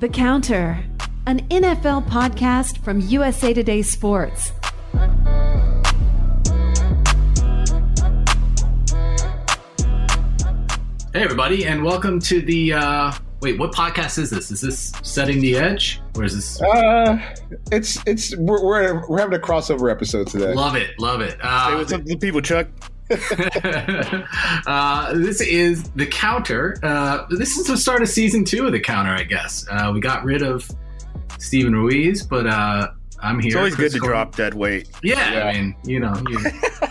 The Counter, an NFL podcast from USA Today Sports. Hey, everybody, and welcome to the. Uh, wait, what podcast is this? Is this Setting the Edge, or is this? Uh, it's it's we're we're, we're having a crossover episode today. Love it, love it. Say Uh, what's up the people, Chuck. uh, this is the counter. Uh, this is the start of season two of the counter, I guess. Uh, we got rid of Steven Ruiz, but uh, I'm here. It's always Chris good to Coleman. drop dead weight. Yeah, Yeah. I mean, you know, you,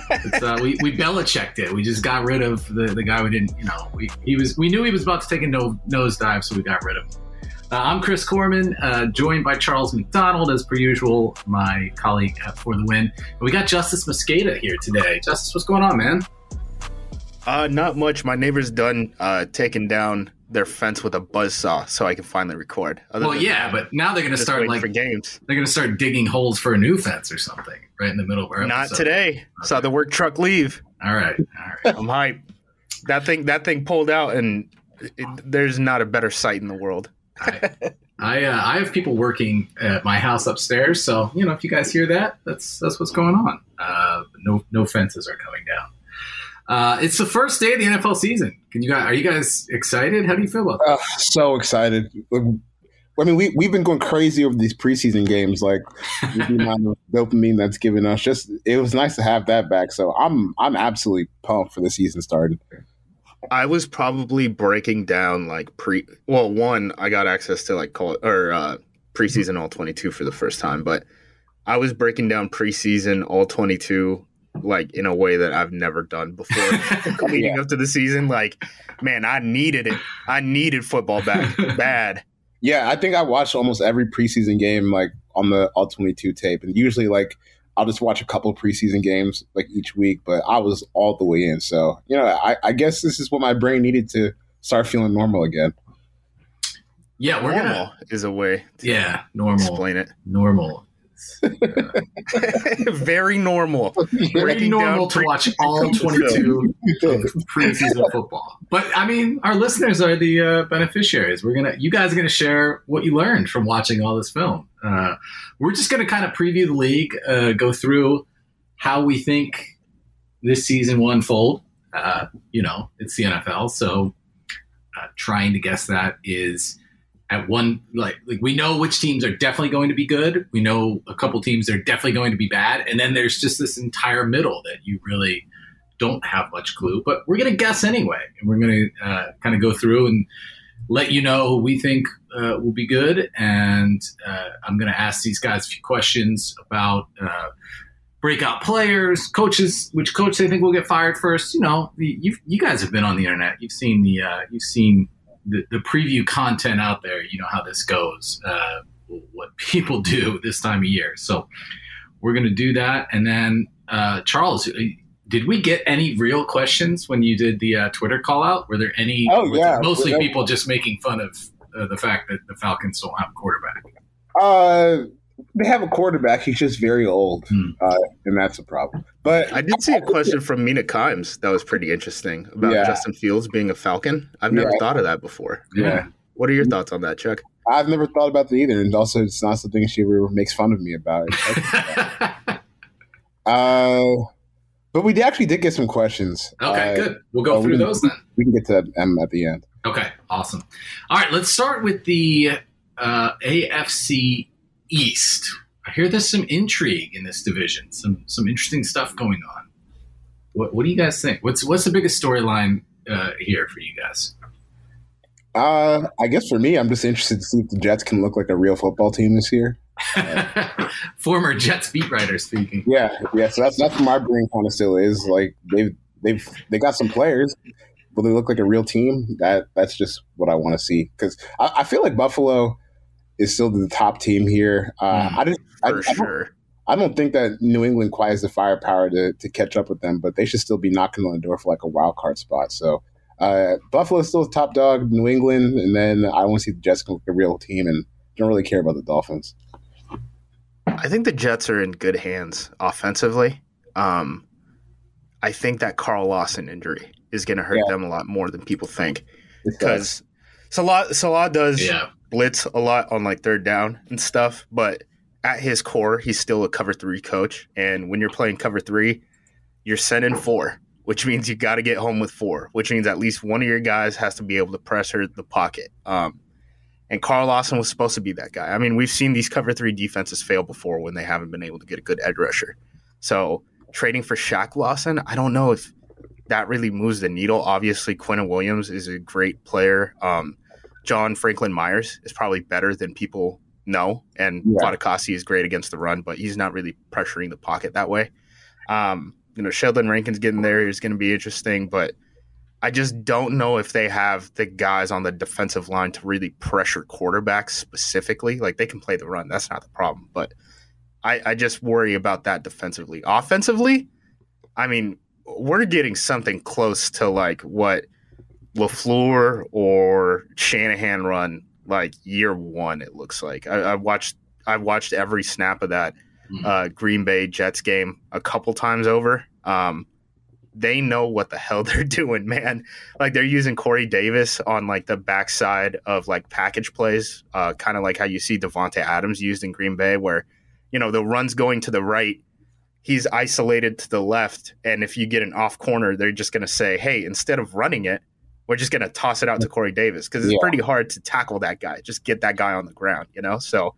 it's, uh, we we Belichicked it. We just got rid of the, the guy we didn't, you know, we he was we knew he was about to take a no nosedive, so we got rid of him. Uh, I'm Chris Korman, uh, joined by Charles McDonald as per usual, my colleague at For the Win. And we got Justis Mosqueda here today. Justice, what's going on, man? Uh, not much. My neighbor's done uh, taking down their fence with a buzz saw, so I can finally record. Other Well, yeah, that, but now they're gonna start like for games. they're gonna start digging holes for a new fence or something right in the middle of our Not episode. today. Saw the work truck leave. All right, all right. I'm hyped. That thing, that thing pulled out, and it, there's not a better sight in the world. I I, uh, I have people working at my house upstairs, so you know if you guys hear that, that's that's what's going on. Uh, no no fences are coming down. Uh, it's the first day of the NFL season. Can you guys are you guys excited? How do you feel about that? Uh, so excited. I mean, we we've been going crazy over these preseason games, like the amount of dopamine that's given us. Just it was nice to have that back. So I'm I'm absolutely pumped for the season starting. I was probably breaking down like pre. Well, one, I got access to like call or uh, preseason all twenty two for the first time, but I was breaking down preseason all twenty two like in a way that I've never done before leading Yeah. up to the season. Like, man, I needed it. I needed football back bad. Yeah, I think I watched almost every preseason game like on the all 22 tape, and usually like I'll just watch a couple preseason games like each week. But I was all the way in, so you know, I, I guess this is what my brain needed to start feeling normal again. yeah, we're Normal gonna is a way to yeah normal explain it. normal. Very normal. Very normal to watch all twenty two of preseason football. But I mean, our listeners are the uh, beneficiaries. We're gonna, you guys are gonna share what you learned from watching all this film. Uh, we're just gonna kind of preview the league, uh, go through how we think this season will unfold. Uh, you know, it's the NFL, so uh, trying to guess that is at one like like we know which teams are definitely going to be good. We know a couple teams that are definitely going to be bad, and then there's just this entire middle that you really don't have much clue. But we're gonna guess anyway, and we're gonna uh, kind of go through and let you know who we think uh, will be good. And uh, I'm gonna ask these guys a few questions about. Uh, Breakout players, coaches, which coach they think will get fired first. You know, you you guys have been on the internet. You've seen the uh, you've seen the, the preview content out there, you know how this goes, uh, what people do this time of year. So we're going to do that. And then, uh, Charles, did we get any real questions when you did the uh, Twitter call out? Were there any? Oh, yeah. Mostly Yeah. people just making fun of uh, the fact that the Falcons don't have a quarterback. Uh, they have a quarterback. He's just very old, Hmm. uh, and that's a problem. But I did see a question from Mina Kimes that was pretty interesting about Yeah. Justin Fields being a Falcon. I've never Yeah. thought of that before. Yeah. What are your thoughts on that, Chuck? I've never thought about that either, and also it's not something she ever makes fun of me about. uh, but we actually did get some questions. okay, Uh, good. We'll go through we- those then. We can get to them at the end. Okay, awesome. All right, let's start with the uh, AFC East. I hear there's some intrigue in this division, some some interesting stuff going on. What, what do you guys think? What's what's the biggest storyline uh, here for you guys? Uh, I guess for me, I'm just interested to see if the Jets can look like a real football team this year. Former Jets beat writer speaking. Yeah, yeah. So that's that's what my brain kind of still is. Like they've they've they got some players, but they look like a real team. That that's just what I want to see because I, I feel like Buffalo is still the top team here. Uh, Mm, I just I, For I don't, sure. I don't think that New England quite has the firepower to to catch up with them, but they should still be knocking on the door for like a wild card spot. So. Uh, Buffalo's still the top dog, New England, and then I want to see the Jets look like a real team, and don't really care about the Dolphins. I think the Jets are in good hands offensively. Um, I think that Carl Lawson injury is going to hurt Yeah. them a lot more than people think because Salah Salah does Yeah, blitz a lot on like third down and stuff, but at his core, he's still a cover three coach. And when you're playing cover three, you're sending four, which means you got to get home with four, which means at least one of your guys has to be able to pressure the pocket. Um, and Carl Lawson was supposed to be that guy. I mean, we've seen these cover three defenses fail before when they haven't been able to get a good edge rusher. So trading for Shaq Lawson, I don't know if that really moves the needle. Obviously, Quinnen Williams is a great player. Um, John Franklin Myers is probably better than people know, and yeah. is great against the run, but he's not really pressuring the pocket that way. Um, you know, Sheldon Rankins getting there is going to be interesting, but I just don't know if they have the guys on the defensive line to really pressure quarterbacks specifically. Like they can play the run, that's not the problem, but I, I just worry about that defensively. Offensively, I mean, we're getting something close to like what LaFleur or Shanahan run like year one. It looks like I, I watched I watched every snap of that mm-hmm. uh, Green Bay Jets game a couple times over. Um, they know what the hell they're doing, man. Like they're using Corey Davis on like the backside of like package plays, uh, kind of like how you see Davante Adams used in Green Bay, where you know the run's going to the right he's isolated to the left. And if you get an off corner, they're just going to say, hey, instead of running it, we're just going to toss it out to Corey Davis because it's yeah. pretty hard to tackle that guy. Just get that guy on the ground, you know? So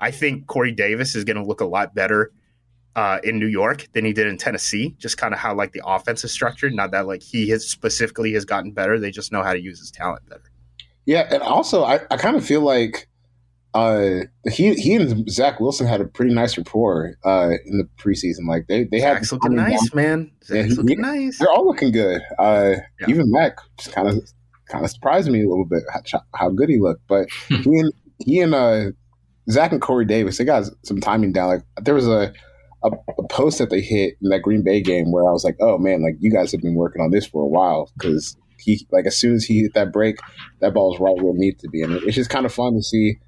I think Corey Davis is going to look a lot better uh, in New York than he did in Tennessee. Just kind of how like the offense is structured. Not that like he has specifically has gotten better. They just know how to use his talent better. Yeah. And also, I, I kind of feel like uh, he he and Zach Wilson had a pretty nice rapport uh, in the preseason. Like they they had Zach's looking nice, down. man. Zach's yeah, looking nice. They're all looking good. Uh, yeah. Even Mac just kind of kind of surprised me a little bit how, how good he looked. But he and he and uh, Zach and Corey Davis, they got some timing down. Like there was a, a, a post that they hit in that Green Bay game where I was like, oh man, like you guys have been working on this for a while because he like as soon as he hit that break, that ball was right where it needed to be, and it's just kind of fun to see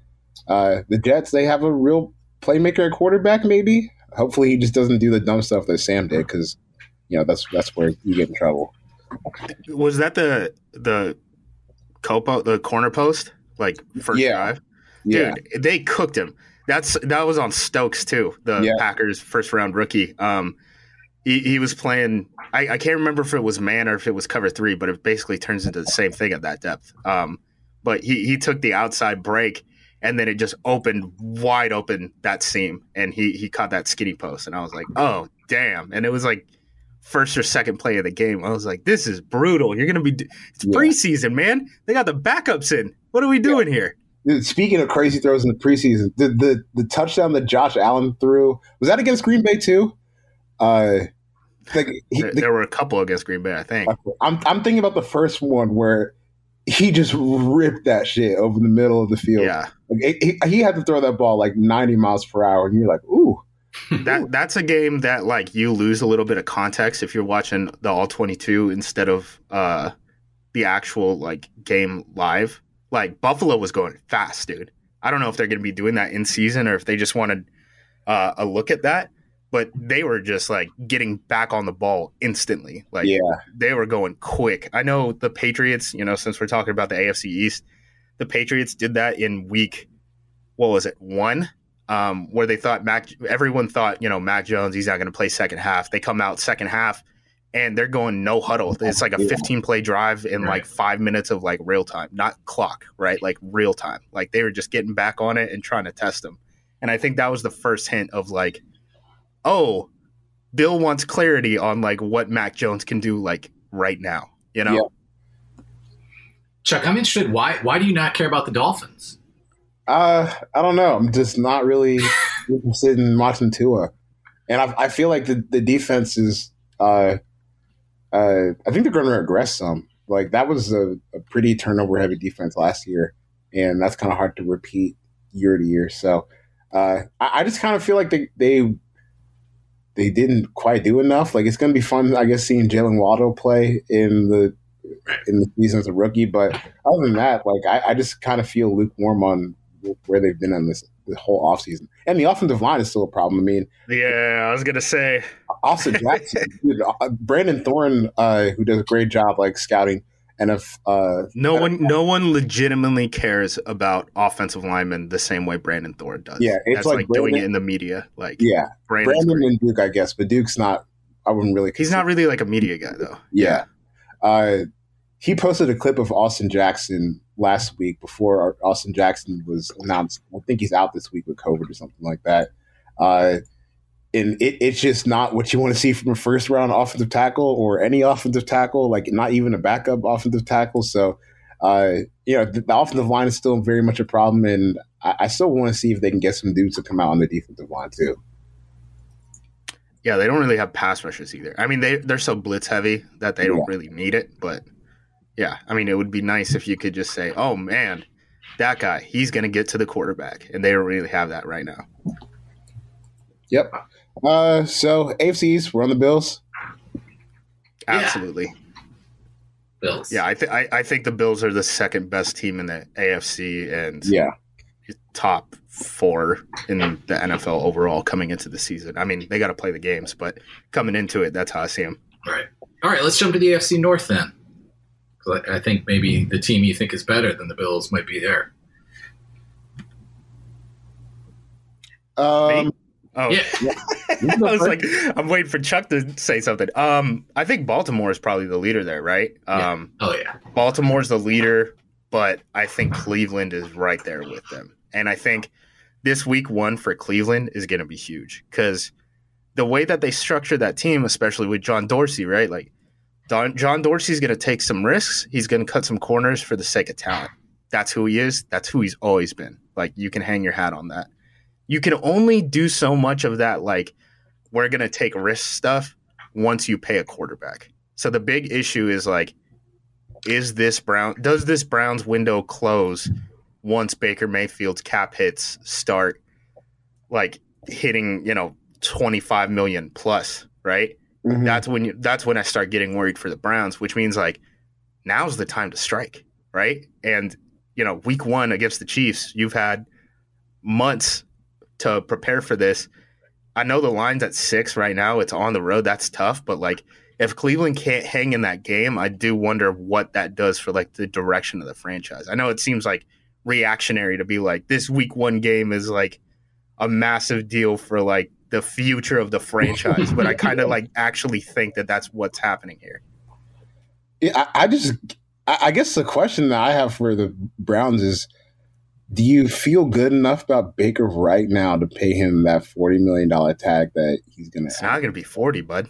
uh, the Jets, they have a real playmaker at quarterback, maybe. Hopefully, he just doesn't do the dumb stuff that Sam did, because you know that's that's where you get in trouble. Was that the the copo the corner post like first yeah. drive? Dude, yeah. they cooked him. That's that was on Stokes too, the yeah. Packers first round rookie. Um, he, he was playing. I, I, can't remember if it was man or if it was cover three, but it basically turns into the same thing at that depth. Um, but he he took the outside break and then it just opened wide open that seam, and he he caught that skinny post, and I was like, oh damn! And it was like first or second play of the game. I was like, this is brutal. You're gonna be it's yeah. preseason, man. They got the backups in. What are we doing yeah. here? Speaking of crazy throws in the preseason, the, the the touchdown that Josh Allen threw was that against Green Bay too? Uh, like he, there, the, there, were a couple against Green Bay, I think. I'm I'm thinking about the first one where he just ripped that shit over the middle of the field. Yeah, like, he, he had to throw that ball like 90 miles per hour, and you're like, ooh. that that's a game that like you lose a little bit of context if you're watching the all 22 instead of uh the actual like game live. Like Buffalo was going fast, dude. I don't know if they're going to be doing that in season or if they just wanted uh, a look at that but they were just like getting back on the ball instantly. Like yeah. they were going quick. I know the Patriots, you know, since we're talking about the AFC East, the Patriots did that in week what was it? 1 um, where they thought Mac everyone thought, you know, Mac Jones, he's not going to play second half. They come out second half and they're going no huddle. It's like a 15 play drive in like 5 minutes of like real time, not clock, right? Like real time. Like they were just getting back on it and trying to test them. And I think that was the first hint of like oh, Bill wants clarity on like what Mac Jones can do like right now. You know. Yeah. Chuck, I'm interested. Why why do you not care about the Dolphins? Uh, I don't know. I'm just not really interested in watching Tua, and I, I feel like the the defense is. Uh, uh, I think they're going to regress some. Like that was a, a pretty turnover heavy defense last year, and that's kind of hard to repeat year to year. So uh, I, I, just kind of feel like they they they didn't quite do enough. Like it's going to be fun, I guess, seeing Jalen Waddle play in the in the season as a rookie. But other than that, like I, I just kind of feel lukewarm on where they've been on this the whole offseason. And the offensive line is still a problem. I mean, yeah, I was gonna say Austin Jackson, dude, uh, Brandon Thorn, uh, who does a great job like scouting. And if uh, no one, no one legitimately cares about offensive linemen the same way Brandon Thorn does. Yeah, it's That's like like, doing it in the media. Like, yeah, Brandon's Brandon great. and Duke, I guess, but Duke's not. I wouldn't really. he's not really like a media guy though. Yeah. Uh, he posted a clip of Austin Jackson last week before Austin Jackson was announced. I think he's out this week with COVID or something like that. Uh, and it, it's just not what you want to see from a first round offensive tackle or any offensive tackle, like not even a backup offensive tackle. So, uh, you know, the, the offensive line is still very much a problem. And I, I still want to see if they can get some dudes to come out on the defensive line, too. Yeah, they don't really have pass rushers either. I mean, they they're so blitz heavy that they don't Yeah. really need it. But yeah, I mean, it would be nice if you could just say, "Oh man, that guy, he's going to get to the quarterback," and they don't really have that right now. Yep. Uh, so, AFCs, we're on the Bills. Yeah. Absolutely. Bills. Yeah, I, th- I I think the Bills are the second best team in the AFC and Yeah. top four in the NFL overall coming into the season. I mean, they got to play the games, but coming into it, that's how I see them. Right. All right. Let's jump to the AFC North then. 'Cause I I think maybe the team you think is better than the Bills might be there. Um, Oh, Yeah. I was like, I'm waiting for Chuck to say something. Um, I think Baltimore is probably the leader there, right? Yeah. Um, Oh yeah. Baltimore's the leader, but I think Cleveland is right there with them. And I think this week one for Cleveland is going to be huge because the way that they structure that team, especially with John Dorsey, right? Like, Don, John Dorsey's going to take some risks. He's going to cut some corners for the sake of talent. That's who he is. That's who he's always been. Like, you can hang your hat on that. You can only do so much of that, like, we're going to take risk stuff once you pay a quarterback. So the big issue is like, is this Brown does this Browns window close once Baker Mayfield's cap hits start like hitting, you know, 25 million plus, right? mhm. That's when you that's when I start getting worried for the Browns, which means like now's the time to strike, right? And you know, week 1 against the Chiefs, you've had months to prepare for this. I know the line's at 6 right now. It's on the road. That's tough, but like if Cleveland can't hang in that game, I do wonder what that does for like the direction of the franchise. I know it seems like reactionary to be like this week one game is like a massive deal for like the future of the franchise, but I kind of like actually think that that's what's happening here. Yeah, I, I just, I, I guess the question that I have for the Browns is, do you feel good enough about Baker right now to pay him that forty million dollar tag that he's going to? It's not going to be 40, bud.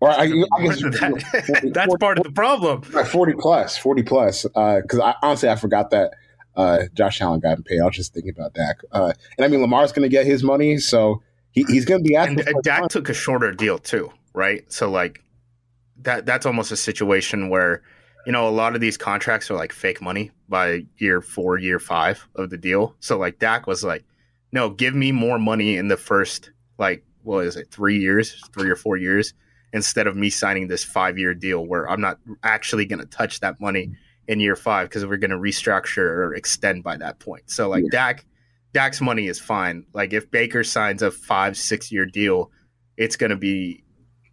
Or I, I guess that. 40, that's part of the problem. forty plus, forty plus. Because I honestly I forgot that uh, Josh Allen got paid. I was just thinking about Dak. Uh, and I mean Lamar's going to get his money, so he, he's going to be And asking. uh, Dak took a shorter deal too, right? So like that that's almost a situation where you know a lot of these contracts are like fake money by year 4, year 5 of the deal. So like Dak was like, "No, give me more money in the first like what is it? 3 years, 3 or 4 years instead of me signing this 5-year deal where I'm not actually going to touch that money in year 5 because we're going to restructure or extend by that point." So like Dak Dak's money is fine. Like if Baker signs a 5 6 year deal, it's going to be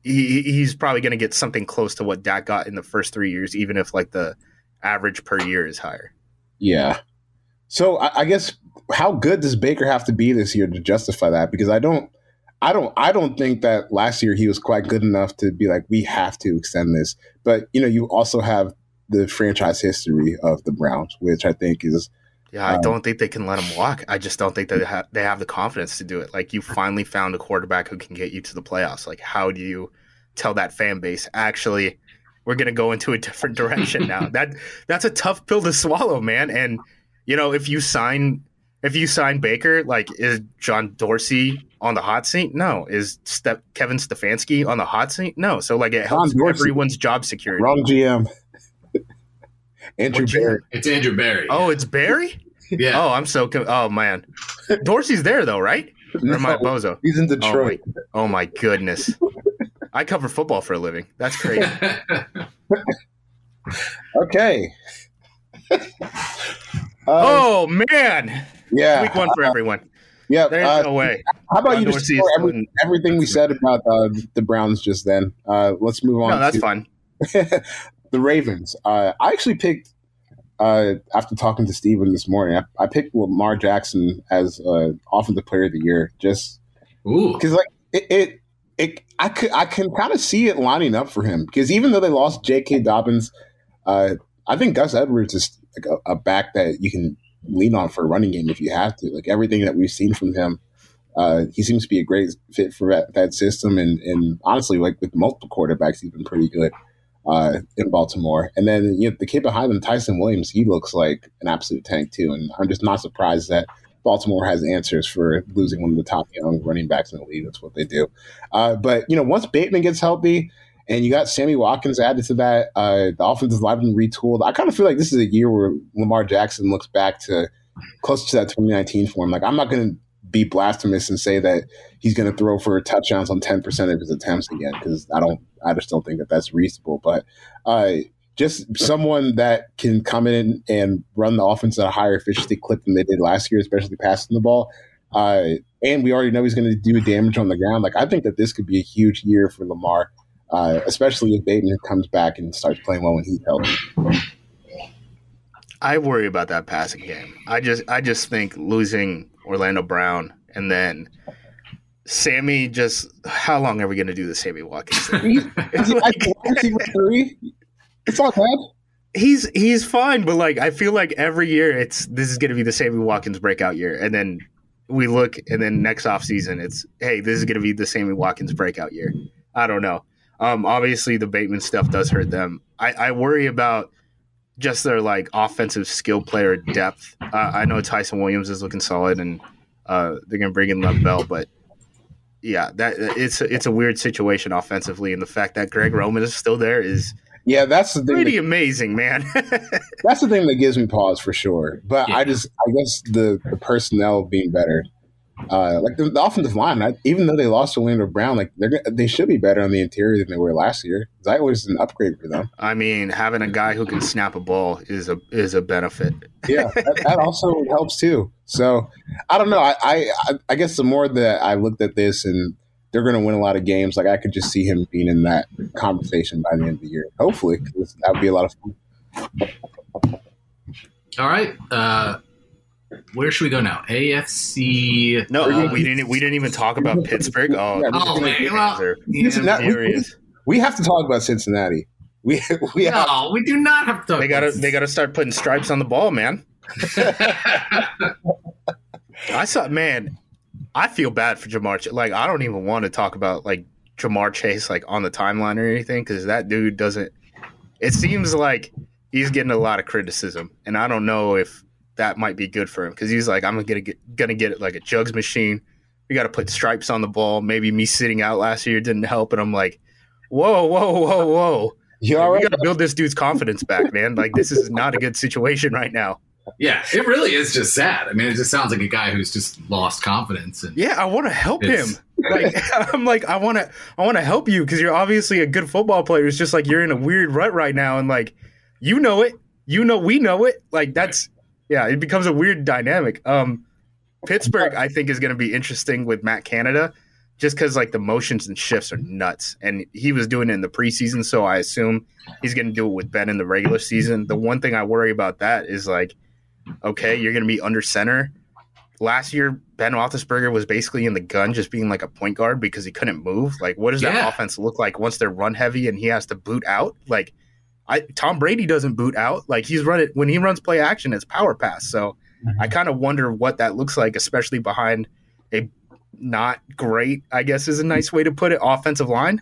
he, he's probably going to get something close to what Dak got in the first three years, even if like the average per year is higher. Yeah. So I, I guess how good does Baker have to be this year to justify that? Because I don't, I don't, I don't think that last year he was quite good enough to be like we have to extend this. But you know, you also have the franchise history of the Browns, which I think is Yeah, I Um, don't think they can let him walk. I just don't think that they, ha- they have the confidence to do it. Like you finally found a quarterback who can get you to the playoffs. Like how do you tell that fan base actually we're going to go into a different direction now? that that's a tough pill to swallow, man. And you know, if you sign if you sign Baker, like is John Dorsey on the hot seat? No. Is Ste- Kevin Stefanski on the hot seat? No. So like it helps everyone's job security. wrong GM. Andrew What GM? Barrett. It's Andrew Berry. Oh, it's Berry? yeah. Oh, I'm so co- oh man. Dorsey's there though, right? Or am I bozo? he's in Oh my, Detroit. oh my goodness. I cover football for a living. That's crazy. Okay. uh, oh man. yeah. Week one for everyone. Yeah. There's uh, no way. how about John you just Dorsey every, everything we said about uh, the Browns just then? Uh, let's move on. No, that's to, fine. the Ravens. Uh, I actually picked uh, after talking to Steven this morning. I, I picked Lamar Jackson as uh, offensive player of the year, just because like it, it, it, I could I can kind of see it lining up for him because even though they lost J.K. Dobbins, uh, I think Gus Edwards is like a, a back that you can lean on for a running game if you have to. Like everything that we've seen from him uh, he seems to be a great fit for that, that system, and, and honestly, like with multiple quarterbacks, he's been pretty good uh, in Baltimore. And then you know the kid behind him, Ty'Son Williams, he looks like an absolute tank too. And I'm just not surprised that Baltimore has answers for losing one of the top young running backs in the league. That's what they do. Uh, but you know, once Bateman gets healthy. And you got Sammy Watkins added to that. Uh, the offensive line been retooled. I kind of feel like this is a year where Lamar Jackson looks back to close to that 2019 form. Like I'm not going to be blasphemous and say that he's going to throw for touchdowns on 10% of his attempts again because I don't I just don't think that that's reasonable but uh, just someone that can come in and run the offense at a higher efficiency clip than they did last year especially passing the ball uh, and we already know he's going to do damage on the ground like I think that this could be a huge year for Lamar uh, especially if Bateman comes back and starts playing well when he's healthy I worry about that passing game. I just I just think losing Orlando Brown, and then Sammy. Just how long are we going to do the Sammy Watkins thing? it's, like, it's all bad. He's he's fine, but like I feel like every year it's this is going to be the Sammy Watkins breakout year, and then we look, and then next off season it's hey this is going to be the Sammy Watkins breakout year. I don't know. Um, obviously the Bateman stuff does hurt them. I, I worry about just their like offensive skill player depth. Uh, I know Ty'Son Williams is looking solid, and uh, they're gonna bring in Lev Bell, but yeah, that it's it's a weird situation offensively, and the fact that Greg Roman is still there is yeah, that's the thing pretty that, amazing, man. that's the thing that gives me pause for sure. But yeah. I just I guess the the personnel being better uh, like the, the, offensive line, I, even though they lost to Orlando Brown, like they're they should be better on the interior than they were last year. That was an upgrade for them. I mean, having a guy who can snap a ball is a is a benefit. yeah, that, that, also helps too. So I don't know. I, I I guess the more that I looked at this and they're going to win a lot of games, like I could just see him being in that conversation by the end of the year. Hopefully, that would be a lot of fun. All right. Uh, where should we go now? AFC. No, uh, we didn't. We didn't even talk about Pittsburgh. Oh, yeah, oh man, well, yeah, we, have to talk about Cincinnati. We we no, have, we do not have to. They gotta they gotta start putting stripes on the ball, man. I saw, man. I feel bad for Ja'Marr. Like I don't even want to talk about like Ja'Marr Chase like on the timeline or anything because that dude doesn't. It seems like he's getting a lot of criticism, and I don't know if that might be good for him because he's like, I'm gonna get gonna get it like a jugs machine. We got to put stripes on the ball. Maybe me sitting out last year didn't help, and I'm like, whoa, whoa, whoa, whoa. You like, we got to build this dude's confidence back, man. Like this is not a good situation right now. Yeah, it really is just sad. I mean, it just sounds like a guy who's just lost confidence. And yeah, I want to help him. Like I'm like, I want to, I want to help you because you're obviously a good football player. It's just like you're in a weird rut right now, and like, you know it, you know, we know it. Like that's yeah, it becomes a weird dynamic. Um, Pittsburgh, I think, is going to be interesting with Matt Canada, just because like the motions and shifts are nuts, and he was doing it in the preseason, so I assume he's going to do it with Ben in the regular season. The one thing I worry about that is like, okay, you're going to be under center. Last year, Ben Roethlisberger was basically in the gun, just being like a point guard because he couldn't move. Like, what does yeah. that offense look like once they're run heavy and he has to boot out? Like, I Tom Brady doesn't boot out. Like he's run it when he runs play action, it's power pass. So mm-hmm. I kind of wonder what that looks like, especially behind a not great, I guess is a nice way to put it, offensive line.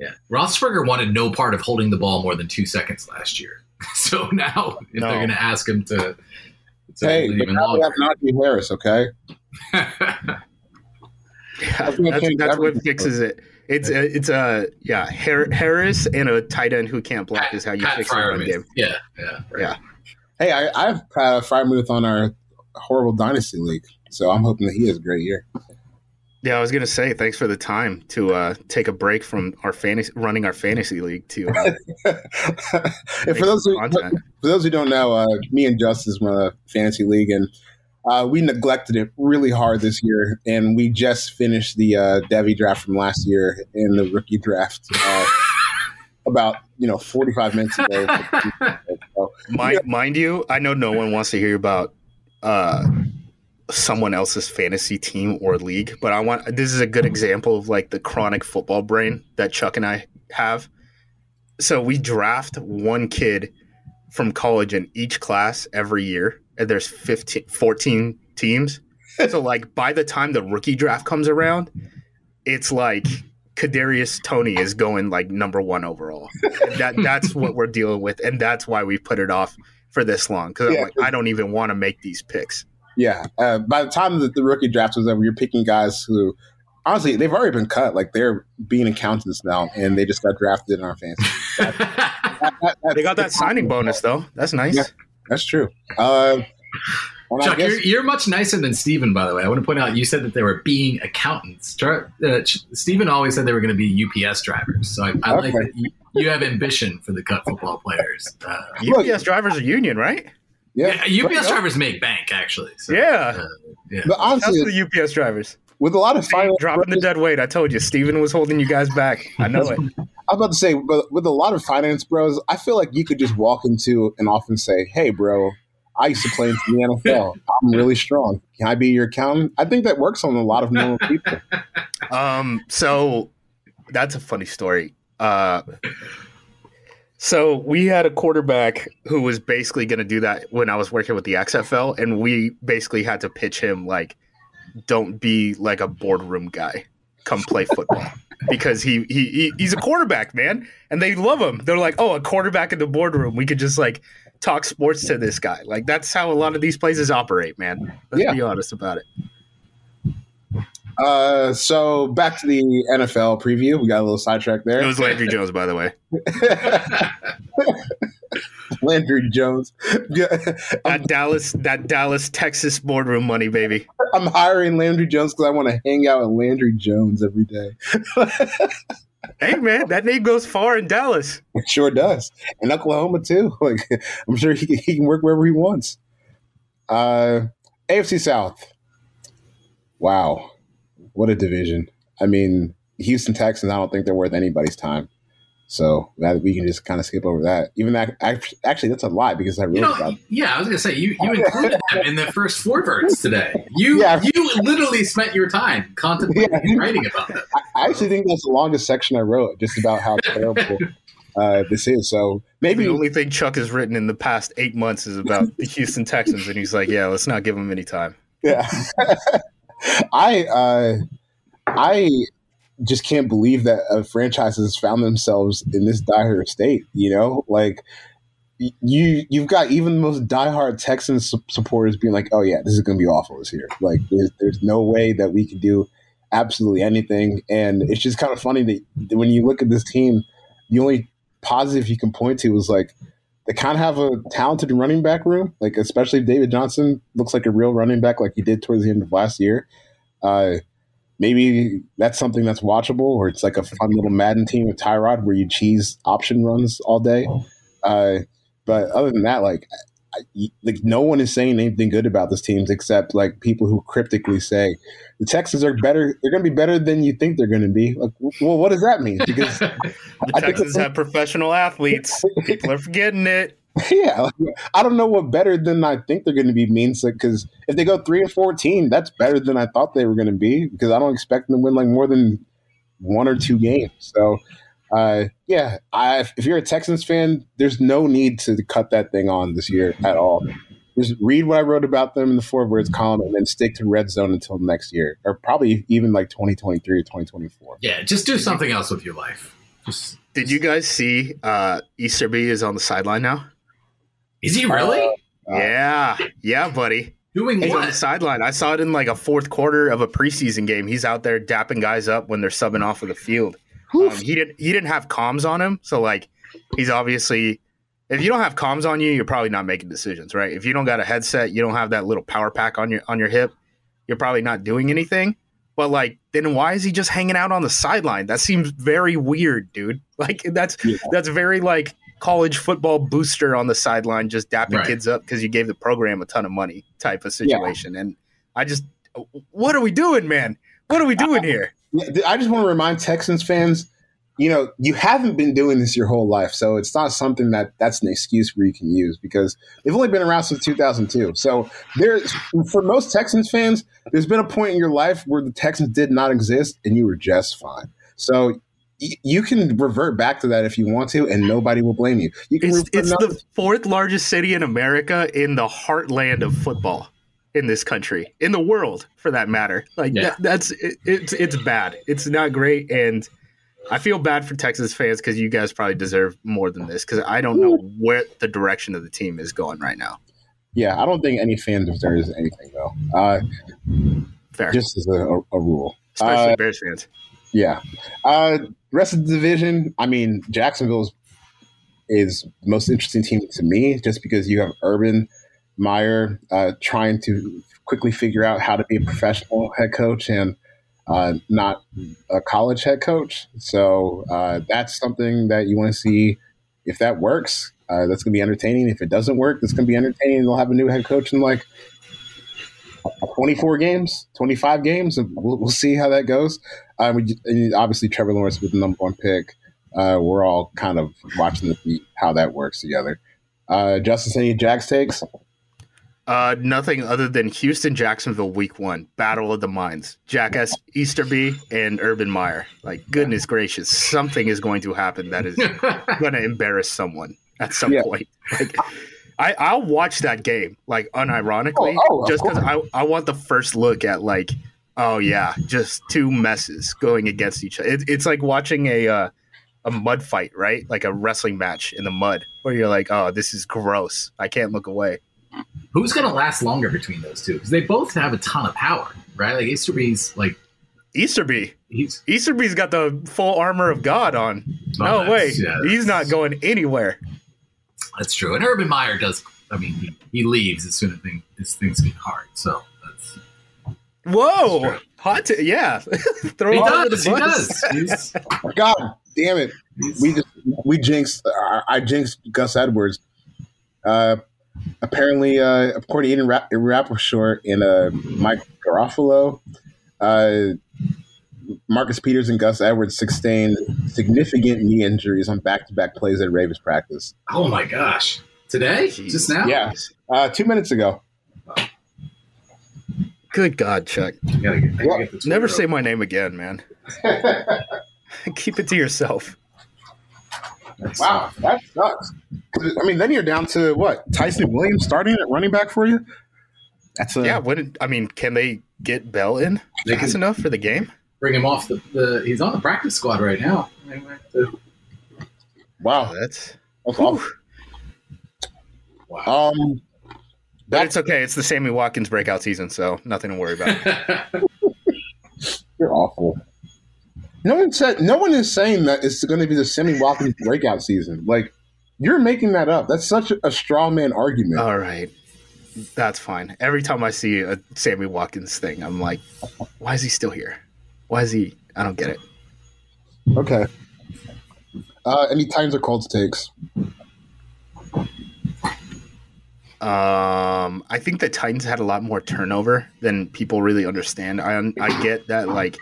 Yeah. Roethlisberger wanted no part of holding the ball more than two seconds last year. So now if no. they're going to ask him to hey, even now we have Najee Harris, okay? yeah, that's, that's what fixes it. It's a, it's a yeah Harris and a tight end who can't block is how you Pat fix the game. Yeah, yeah, right. yeah. Hey, I, I have uh, Freiermuth on our horrible dynasty league, so I'm hoping that he has a great year. Yeah, I was gonna say thanks for the time to uh, take a break from our fantasy running our fantasy league to. Uh, for those who, for those who don't know, uh, me and Justis run a fantasy league, and uh, we neglected it really hard this year, and we just finished the uh, Devy draft from last year in the rookie draft. Uh, about you know 45 minutes ago. so, mind, yeah. mind you, I know no one wants to hear about uh, someone else's fantasy team or league, but I want this is a good example of like the chronic football brain that Chuck and I have. So we draft one kid from college in each class every year, and there's 15, 14 teams. so like by the time the rookie draft comes around, it's like Kadarius Toney is going like number one overall. that that's what we're dealing with, and that's why we put it off for this long because yeah, I'm like I don't even want to make these picks. Yeah, uh, by the time that the rookie draft was over, you're picking guys who honestly they've already been cut. Like they're being accountants now, and they just got drafted in our fantasy. that, that, they got that signing bonus though. That's nice. Yeah, that's true. Uh, Chuck, guess, you're, you're, much nicer than Steven, by the way. I want to point out you said that they were being accountants. Uh, Steven always said they were going to be UPS drivers. So I, I okay. like that you, you, have ambition for the cut football players. Uh, UPS drivers are union, right? Yeah, yeah UPS drivers make bank actually. So, yeah, uh, yeah. But honestly, That's the UPS drivers with a lot of finance dropping the dead weight. I told you, Steven was holding you guys back. I know it. I was about to say, but with a lot of finance bros, I feel like you could just walk into an office and say, "Hey, bro, I used to play in the NFL. I'm really strong. Can I be your accountant? I think that works on a lot of normal people. Um, so that's a funny story. Uh, so we had a quarterback who was basically going to do that when I was working with the XFL, and we basically had to pitch him like, "Don't be like a boardroom guy. Come play football." because he, he, he he's a quarterback, man, and they love him. They're like, "Oh, a quarterback in the boardroom. We could just like talk sports to this guy. Like that's how a lot of these places operate, man. Let's yeah. be honest about it. Uh, so back to the NFL preview. We got a little sidetrack there. It was Landry Jones, by the way. Landry Jones. that Dallas, that Dallas, Texas boardroom money, baby. I'm hiring Landry Jones because I want to hang out with Landry Jones every day hey man, that name goes far in Dallas. It sure does, and Oklahoma too. Like I'm sure he, he can work wherever he wants. Uh, AFC South. Wow, what a division! I mean, Houston Texans. I don't think they're worth anybody's time. So that we can just kind of skip over that. Even that, actually, that's a lie because I really. You know, yeah, I was gonna say you you included them in the first four verts today. You yeah. you literally spent your time contemplating yeah. writing about them. I actually think that's the longest section I wrote, just about how terrible uh, this is. So maybe the only thing Chuck has written in the past eight months is about the Houston Texans, and he's like, "Yeah, let's not give them any time." Yeah, I uh, I just can't believe that a franchise has found themselves in this dire state. You know, like you you've got even the most diehard Texans supporters being like, "Oh yeah, this is going to be awful this year." Like, there's, there's no way that we can do absolutely anything, and it's just kind of funny that when you look at this team, the only positive you can point to is like they kind of have a talented running back room, like especially David Johnson looks like a real running back, like he did towards the end of last year. Uh, maybe that's something that's watchable, or it's like a fun little Madden team with Tyrod where you cheese option runs all day. Uh, but other than that, like, like no one is saying anything good about this team except like people who cryptically say the Texans are better. They're going to be better than you think they're going to be. Like, well, what does that mean? Because the Texans have professional athletes. People are forgetting it. Yeah, I don't know what better than I think they're going to be means because if they go three and fourteen, that's better than I thought they were going to be because I don't expect them to win like more than one or two games. So, uh, yeah, I, if you're a Texans fan, there's no need to cut that thing on this year at all. Just read what I wrote about them in the four verts column and then stick to red zone until next year or probably even like 2023 or 2024. Yeah, just do something else with your life. Just, Did you guys see uh, Easterby is on the sideline now? Is he really? Uh, yeah, yeah, buddy. Doing He's what? on the sideline. I saw it in like a fourth quarter of a preseason game. He's out there dapping guys up when they're subbing off of the field. Um, he didn't. He didn't have comms on him, so like he's obviously. If you don't have comms on you, you're probably not making decisions, right? If you don't got a headset, you don't have that little power pack on your on your hip, you're probably not doing anything. But like, then why is he just hanging out on the sideline? That seems very weird, dude. Like that's yeah. that's very like college football booster on the sideline just dapping right. kids up because you gave the program a ton of money type of situation. Yeah. And I just, what are we doing, man? What are we doing here? I just want to remind Texans fans you know, you haven't been doing this your whole life, so it's not something that that's an excuse where you can use because they've only been around since 2002. So there's for most Texans fans, there's been a point in your life where the Texans did not exist and you were just fine. So you can revert back to that if you want to, and nobody will blame you. you it's, it's the fourth largest city in America in the heartland of football in this country, in the world, for that matter. Like yeah. that, that's it, it's it's bad. It's not great, and I feel bad for Texas fans because you guys probably deserve more than this. Because I don't know where the direction of the team is going right now. Yeah, I don't think any fan deserves anything though. Uh, Fair, just as a, a, a rule, especially uh, Bears fans. Yeah. Uh, rest of the division, I mean, Jacksonville is the most interesting team to me just because you have Urban Meyer uh, trying to quickly figure out how to be a professional head coach and uh, not a college head coach. So uh, that's something that you want to see if that works. Uh, that's going to be entertaining. If it doesn't work, that's going to be entertaining. They'll have a new head coach in like 24 games, 25 games, and we'll, we'll see how that goes. Uh, we, obviously, Trevor Lawrence with the number one pick. Uh, we're all kind of watching the how that works together. Uh, Justis, any Jags takes? Uh, nothing other than Houston, Jacksonville, week one, battle of the minds. Jackass Easterby and Urban Meyer. Like, goodness gracious, something is going to happen that is going to embarrass someone at some yeah. point. Like, I, I'll watch that game, like, unironically, oh, oh, just because I, I want the first look at, like, oh, yeah, just two messes going against each other. It, it's like watching a, uh, a mud fight, right? Like a wrestling match in the mud where you're like, oh, this is gross. I can't look away. Who's going to last longer between those two? Because they both have a ton of power, right? Like Easterby's like Easterby. He's Easterby's got the full armor of God on. Oh, no way, yeah, he's not going anywhere. That's true. And Urban Meyer does. I mean, he, he leaves as soon as things, as things get hard. So that's. Whoa! That's Hot, t- yeah. Throw he does. He does. He's... God damn it! We just we jinxed. Uh, I jinxed Gus Edwards. Uh, apparently, uh, according to Ian Rapp- Rapoport and uh, Mike Garafolo, uh, Marcus Peters and Gus Edwards sustained significant knee injuries on back-to-back plays at Ravens practice. Oh my gosh! Today? Jeez. Just now? Yeah, uh, two minutes ago. Good God, Chuck! Get, Never say my name again, man. Keep it to yourself. Wow, that sucks. I mean, then you're down to what? Ty'Son Williams starting at running back for you. That's a, yeah. What I mean, can they get Bell in they fast enough for the game? Bring him off the, the. He's on the practice squad right now. Wow, that's that's awful. Wow. Um, but it's okay. It's the Sammy Watkins breakout season, so nothing to worry about. You're awful. No one said. No one is saying that it's going to be the Sammy Watkins breakout season. Like you're making that up. That's such a straw man argument. All right, that's fine. Every time I see a Sammy Watkins thing, I'm like, why is he still here? Why is he? I don't get it. Okay. Uh, any times or Colts takes? Um, I think the Titans had a lot more turnover than people really understand. I I get that like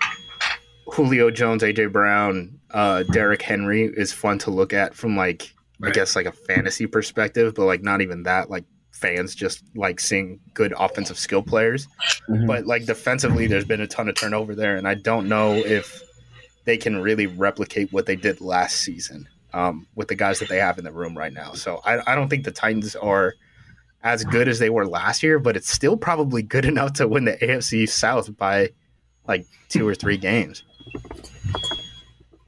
Julio Jones, AJ Brown, uh, Derrick Henry is fun to look at from like right. I guess like a fantasy perspective, but like not even that. Like fans just like seeing good offensive skill players, mm-hmm. but like defensively, there's been a ton of turnover there, and I don't know if they can really replicate what they did last season um, with the guys that they have in the room right now. So I, I don't think the Titans are as good as they were last year, but it's still probably good enough to win the AFC South by like two or three games.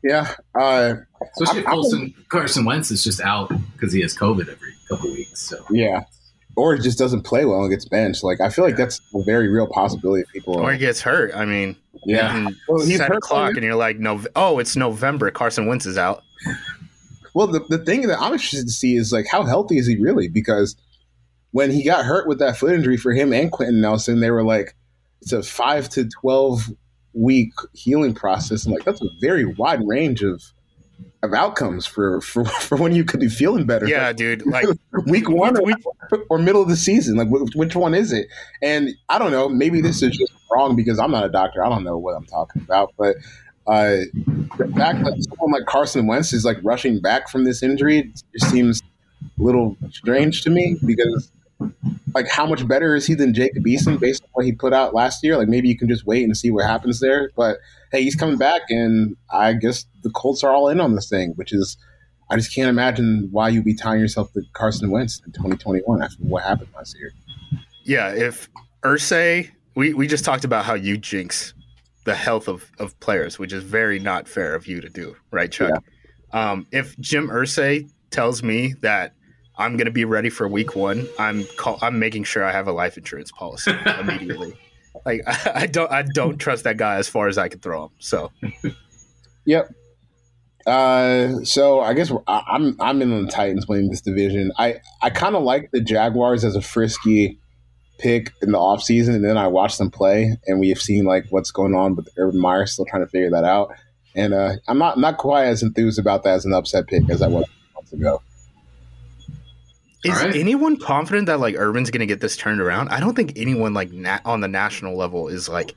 Yeah. Uh, Especially if Carson, Carson Wentz is just out because he has COVID every couple weeks. So yeah. Or it just doesn't play well and gets benched. Like I feel like that's a very real possibility. People or he gets hurt. I mean, yeah, well, he's set a clock and you're like, no, oh, it's November. Carson Wentz is out. Well, the, the thing that I'm interested to see is like how healthy is he really? Because when he got hurt with that foot injury for him and Quenton Nelson, they were like, it's a five to twelve week healing process. And like that's a very wide range of of outcomes for for, for when you could be feeling better. Yeah, dude. Like week one or, week, or, middle of the season. Like which one is it? And I don't know. Maybe this is just wrong because I'm not a doctor. I don't know what I'm talking about. But uh, the fact that someone like Carson Wentz is like rushing back from this injury just seems a little strange to me because like how much better is he than Jacob Eason based on what he put out last year? Like maybe you can just wait and see what happens there. But hey, he's coming back, and I guess the Colts are all in on this thing, which is I just can't imagine why you'd be tying yourself to Carson Wentz in 2021 after what happened last year. Yeah, if Irsay, we, we just talked about how you jinx the health of, of players, which is very not fair of you to do, right, Chuck? Yeah. Um, if Jim Irsay tells me that I'm going to be ready for week one. I'm call, I'm making sure I have a life insurance policy immediately. like I, I, don't I don't trust that guy as far as I can throw him. So, yep. Uh, so I guess I'm I'm in on the Titans winning this division. I I kind of like the Jaguars as a frisky pick in the offseason, and then I watched them play, and we have seen like what's going on with Urban Meyer, still trying to figure that out. And uh, I'm not not quite as enthused about that as an upset pick as I was months ago. Is right. anyone confident that like Urban's going to get this turned around? I don't think anyone like na- on the national level is like,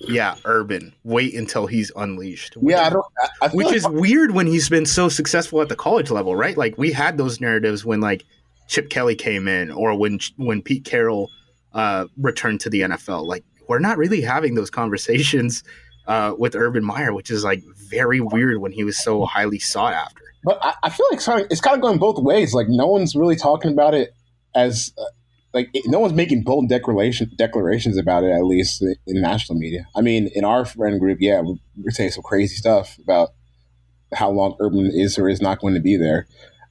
yeah, Urban. Wait until he's unleashed. Which, yeah, I don't. I which like is weird when he's been so successful at the college level, right? Like we had those narratives when like Chip Kelly came in, or when when Pete Carroll uh, returned to the NFL. Like we're not really having those conversations uh, with Urban Meyer, which is like very weird when he was so highly sought after. But I, I feel like it's kind, of, it's kind of going both ways. Like no one's really talking about it as uh, like it, no one's making bold declaration declarations about it. At least in, in national media. I mean, in our friend group, yeah, we're, we're saying some crazy stuff about how long Urban is or is not going to be there.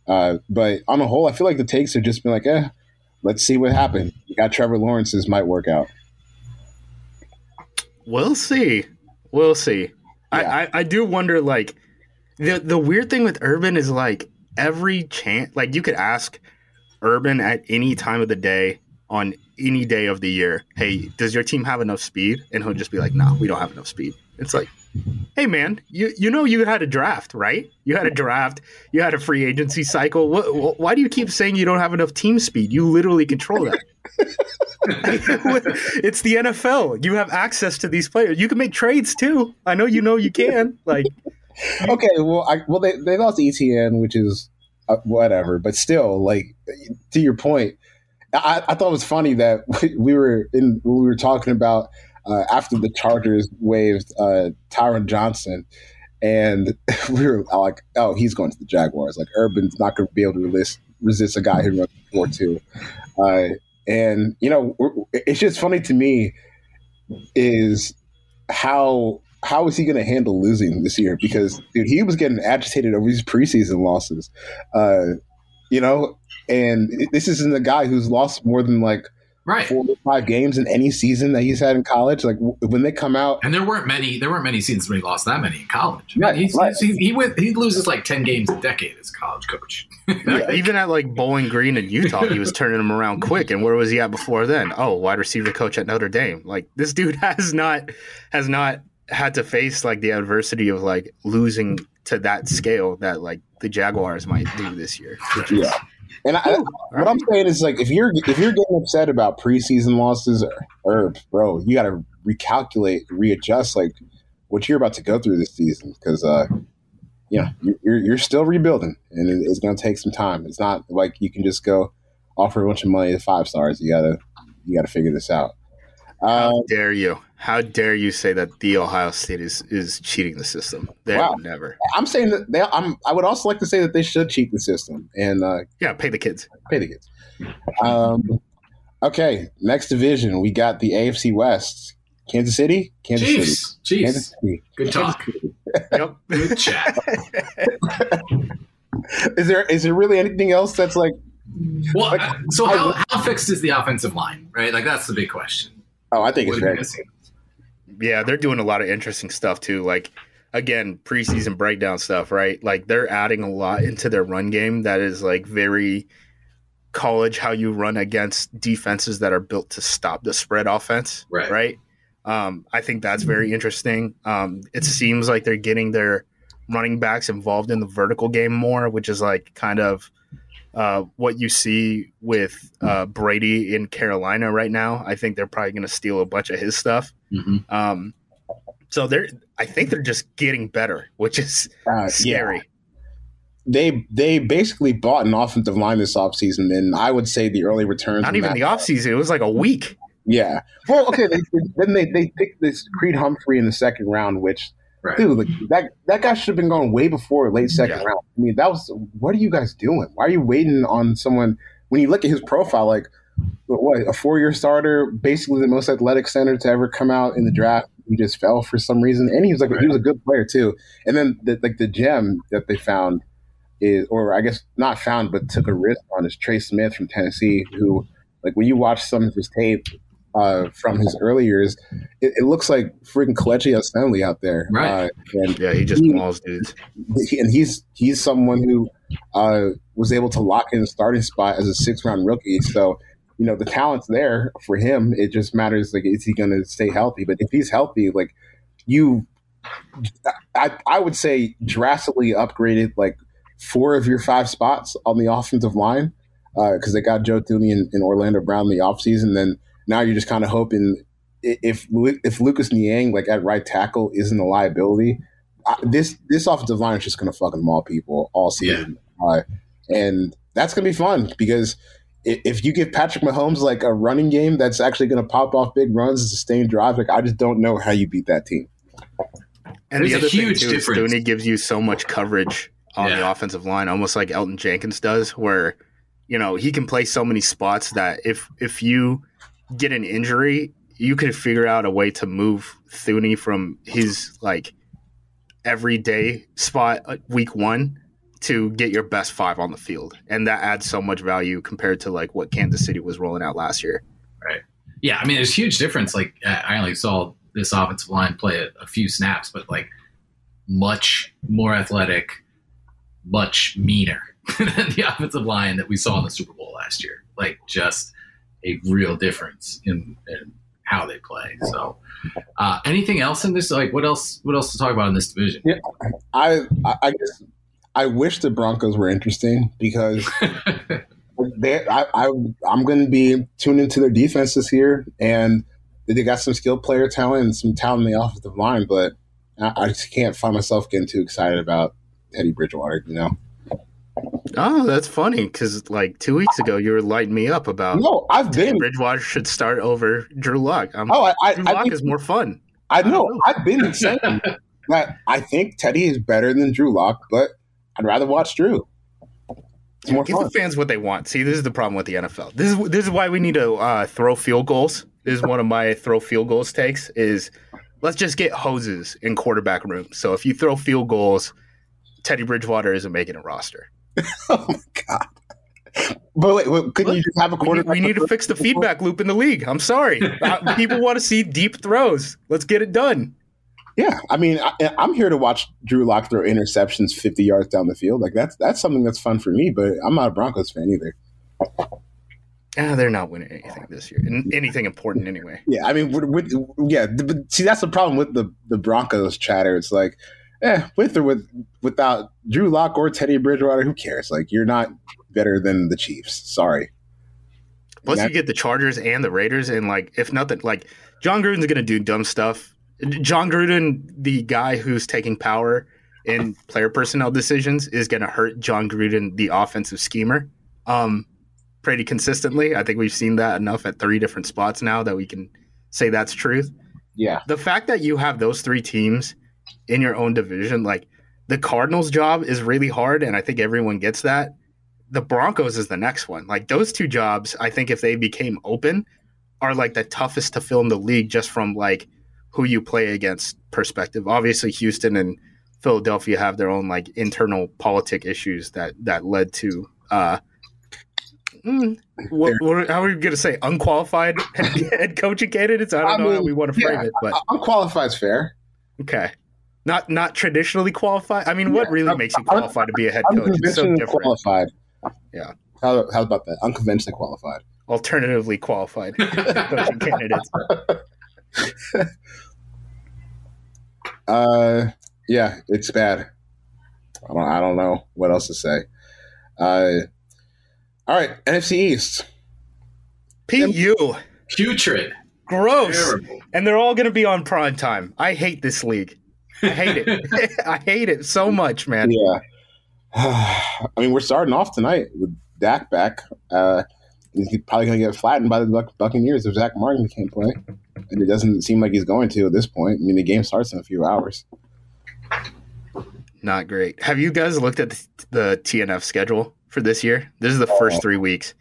Uh, but on the whole, I feel like the takes have just been like, eh, let's see what happens. You got Trevor Lawrence's might work out. We'll see. We'll see. Yeah. I, I, I do wonder, like, the the weird thing with Urban is like every chance, like you could ask Urban at any time of the day on any day of the year, hey, does your team have enough speed? And he'll just be like, no, we don't have enough speed. It's like, hey man, you you know you had a draft, right? You had a draft, you had a free agency cycle. What, why do you keep saying you don't have enough team speed? You literally control that. it's the NFL. You have access to these players. You can make trades too. I know you know you can. Like okay, well, I, well, they they lost ETN, which is uh, whatever, but still, like to your point, I, I thought it was funny that we were in we were talking about uh, after the Chargers waived uh, Tyron Johnson, and we were like, "Oh, he's going to the Jaguars." Like Urban's not going to be able to resist resist a guy who runs four two, uh, and you know, it's just funny to me is how how is he going to handle losing this year? Because dude, he was getting agitated over these preseason losses, uh, you know. And this isn't a guy who's lost more than like right. four or five games in any season that he's had in college. Like when they come out, and there weren't many. There weren't many seasons where he lost that many in college. Yeah, he's, right. he's, he, he, went, he loses like ten games a decade as a college coach. yeah, even at like Bowling Green in Utah, he was turning them around quick. And where was he at before then? Oh, wide receiver coach at Notre Dame. Like this dude has not has not had to face like the adversity of like losing to that scale that like the Jaguars might do this year. Yeah. And I, what I'm saying is like if you're if you're getting upset about preseason losses or, or bro, you got to recalculate, readjust like what you're about to go through this season because uh you know you're you're still rebuilding and it's going to take some time. It's not like you can just go offer a bunch of money to five stars. You gotta you gotta figure this out. How um, dare you? How dare you say that the Ohio State is is cheating the system? They wow. never. I'm saying that they. I'm. I would also like to say that they should cheat the system and uh, yeah, pay the kids. Pay the kids. Um, okay, next division we got the AFC West. Kansas City, Kansas Chiefs. City, Chiefs. Kansas City. Good talk. yep. Good chat. is there is there really anything else that's like? Well, like, so how, how fixed is the offensive line? Right, like that's the big question. Oh, I think it's very. Yeah, they're doing a lot of interesting stuff too. Like again, preseason breakdown stuff, right? Like they're adding a lot into their run game that is like very college how you run against defenses that are built to stop the spread offense, right? Right. Um, I think that's very interesting. Um, it seems like they're getting their running backs involved in the vertical game more, which is like kind of uh, what you see with uh, Brady in Carolina right now. I think they're probably going to steal a bunch of his stuff. Mm-hmm. Um, So they're I think they're just getting better, which is uh, scary. Yeah. They they basically bought an offensive line this offseason, and I would say the early returns. Not even the offseason; it was like a week. Yeah. Well, okay. they, then they they picked this Creed Humphrey in the second round, which right. dude, like, that that guy should have been going way before late second yeah. round. I mean, that was what are you guys doing? Why are you waiting on someone when you look at his profile? Like, what a four year starter, basically the most athletic center to ever come out in the draft. He just fell for some reason, and he was like right. he was a good player too. And then the, like the gem that they found is, or I guess not found, but took a risk on is Trey Smith from Tennessee, who like when you watch some of his tape uh, from his early years, it, it looks like freaking Kelechi Osemele out there. Right. Uh, and yeah, he just he, mauls dudes. And he's he's someone who uh, was able to lock in a starting spot as a six round rookie. So you know the talent's there for him. It just matters like is he going to stay healthy? But if he's healthy, like you, I I would say drastically upgraded like four of your five spots on the offensive line because uh, they got Joe Thuney and, and Orlando Brown in the offseason. Then now you're just kind of hoping if if Lucas Niang like at right tackle isn't a liability, I, this this offensive line is just going to fucking maul people all season, yeah. uh, and that's going to be fun because if you give Patrick Mahomes like a running game that's actually going to pop off big runs and sustain drive, like I just don't know how you beat that team. And There's the other a huge thing too difference. Thuney gives you so much coverage on yeah. the offensive line, almost like Elgton Jenkins does, where you know he can play so many spots that if if you get an injury, you could figure out a way to move Thuney from his like everyday spot uh, week one to get your best five on the field, and that adds so much value compared to like what Kansas City was rolling out last year. Right. Yeah, I mean, there's huge difference. Like I only saw this offensive line play a, a few snaps, but like much more athletic, much meaner than the offensive line that we saw in the Super Bowl last year. Like just a real difference in, in how they play. So, uh, anything else in this? Like, what else? What else to talk about in this division? Yeah, I I guess I wish the Broncos were interesting because they I, I I'm going to be tuned into their defense this year, and they got some skilled player talent and some talent in the offensive line, but I, I just can't find myself getting too excited about Teddy Bridgewater. You know. Oh, that's funny because like two weeks ago you were lighting me up about. No, I've been Bridgewater should start over Drew Lock. oh, I, I, Drew Lock is more fun. I know. I have been saying that I think Teddy is better than Drew Lock, but I'd rather watch Drew. It's more Give fun. the fans what they want. See, this is the problem with the NFL. This is this is why we need to uh, throw field goals. This is one of my throw field goals takes. Is let's just get hoses in quarterback rooms. So if you throw field goals, Teddy Bridgewater isn't making a roster. oh my god. But wait, wait couldn't Look, you just have a quarterback? We need, we need to fix the feedback loop in the league. I'm sorry. uh, people want to see deep throws. Let's get it done. Yeah, I mean, I, am here to watch Drew Lock throw interceptions 50 yards down the field. Like that's that's something that's fun for me. But I'm not a Broncos fan either. Ah, they're not winning anything this year, anything important anyway. Yeah, I mean, with, with, yeah. See, that's the problem with the the Broncos chatter. It's like eh, with or with without Drew Lock or Teddy Bridgewater, who cares? Like you're not better than the Chiefs. Sorry. Plus, you get the Chargers and the Raiders, and like if nothing, like Jon Gruden's gonna do dumb stuff. Jon Gruden, the guy who's taking power in player personnel decisions, is gonna hurt Jon Gruden, the offensive schemer, um, pretty consistently. I think we've seen that enough at three different spots now that we can say that's truth. Yeah. The fact that you have those three teams in your own division. Like the Cardinals' job is really hard, and I think everyone gets that. The Broncos is the next one. Like those two jobs, I think if they became open, are like the toughest to fill in the league just from like who you play against perspective. Obviously, Houston and Philadelphia have their own like internal politic issues that that led to uh, Mm, what, what, how are we going to say unqualified head coaching candidates? I don't I know mean, how we want to frame yeah, it, but unqualified is fair. Okay, not not traditionally qualified. I mean, yeah, what really makes you qualified to be a head coach? It's so different. Qualified. Yeah. How, how about that? Unconventionally qualified. Alternatively qualified coaching candidates. Uh, yeah, it's bad. I don't. I don't know what else to say. Uh, all right, NFC East. PU. Putrid. Gross. Terrible. And they're all going to be on prime time. I hate this league. I hate it. I hate it so much, man. Yeah. I mean, we're starting off tonight with Dak back. Uh, he's probably going to get flattened by the Buc- Buccaneers if Zack Martin can't play. And it doesn't seem like he's going to at this point. I mean, the game starts in a few hours. Not great. Have you guys looked at the, the TNF schedule for this year? This is the first three weeks.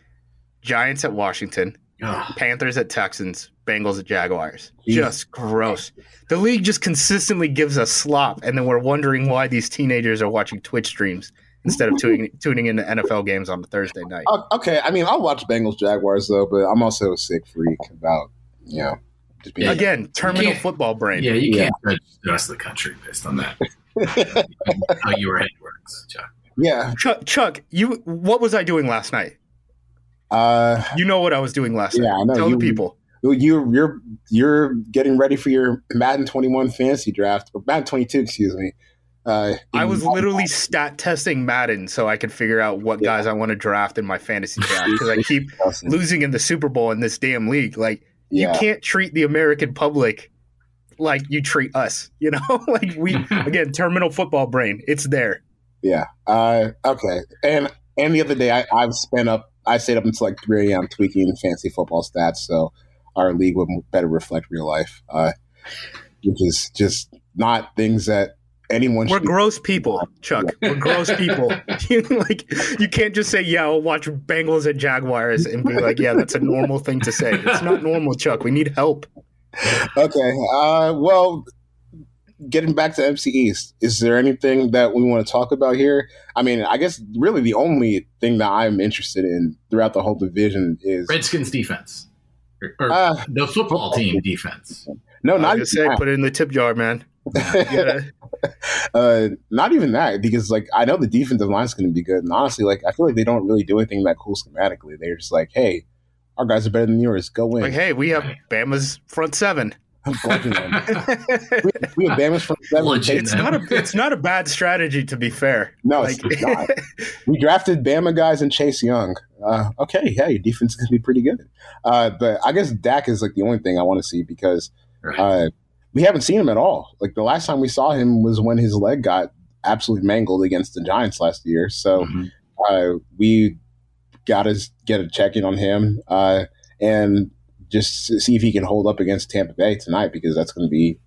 Giants at Washington, Ugh. Panthers at Texans, Bengals at Jaguars. Jeez. Just gross. The league just consistently gives us slop, and then we're wondering why these teenagers are watching Twitch streams instead of tuning, tuning into NFL games on a Thursday night. Oh, okay. I mean, I'll watch Bengals Jaguars, though, but I'm also a sick freak about, you know, just being. Again, terminal football brain. Yeah, you can't judge the rest of the country based on that. How your head works, Chuck. yeah. Chuck, Chuck, you what was I doing last night? Uh, You know what I was doing last Yeah, night. I know. Tell You- the people. Well, you you're you're getting ready for your Madden 21 fantasy draft or Madden 22, excuse me. Uh, I was literally stat testing Madden so I could figure out what Yeah. guys I want to draft in my fantasy draft because I keep losing in the Super Bowl in this damn league. Like yeah. you can't treat the American public like you treat us. You know, like we again terminal football brain. It's there. Yeah. Uh, okay. And and the other day, I, I've spent up. I stayed up until like 3 a.m. tweaking fancy football stats, so our league would better reflect real life, uh, which is just not things that anyone We're gross people, Chuck. We're gross people. You, like you can't just say, "Yeah, I'll watch Bengals and Jaguars," and be like, "Yeah, that's a normal thing to say." It's not normal, Chuck. We need help. okay. Uh, well, getting back to NFC East, is there anything that we want to talk about here? I mean, I guess really the only thing that I'm interested in throughout the whole division is Redskins defense. Or, or uh, the football team defense. no, not even gonna say, that. put it in the tip jar, man. You gotta- uh, not even that because like I know the defensive line is going to be good, and honestly, like I feel like they don't really do anything that cool schematically. They're just like, hey, our guys are better than yours. Go win. like, hey, we have Bama's front seven. Bludgeon them. we, we have Bama's front seven. Bludgeon it's not a it's not a bad strategy to be fair. No, Like, it's not. We drafted Bama guys and Chase Young. Uh, okay, yeah, your defense is going to be pretty good. Uh, but I guess Dak is like the only thing I want to see because Right. uh, we haven't seen him at all. Like the last time we saw him was when his leg got absolutely mangled against the Giants last year. So. Mhm. uh, we got to get a check in on him uh, and just see if he can hold up against Tampa Bay tonight because that's going to be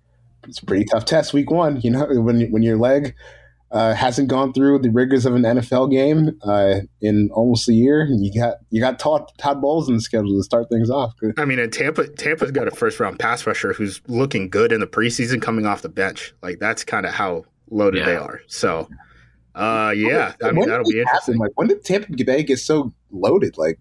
it's a pretty tough test week one. You know, when when your leg uh, hasn't gone through the rigors of an NFL game uh, in almost a year, you got you got Todd, Todd Bowles in the schedule to start things off. I mean, and Tampa Tampa's got a first round pass rusher who's looking good in the preseason coming off the bench. Like that's kind of how loaded Yeah. they are. So, uh, yeah, I mean that'll be this happen? interesting. Like when did Tampa Bay get so loaded? Like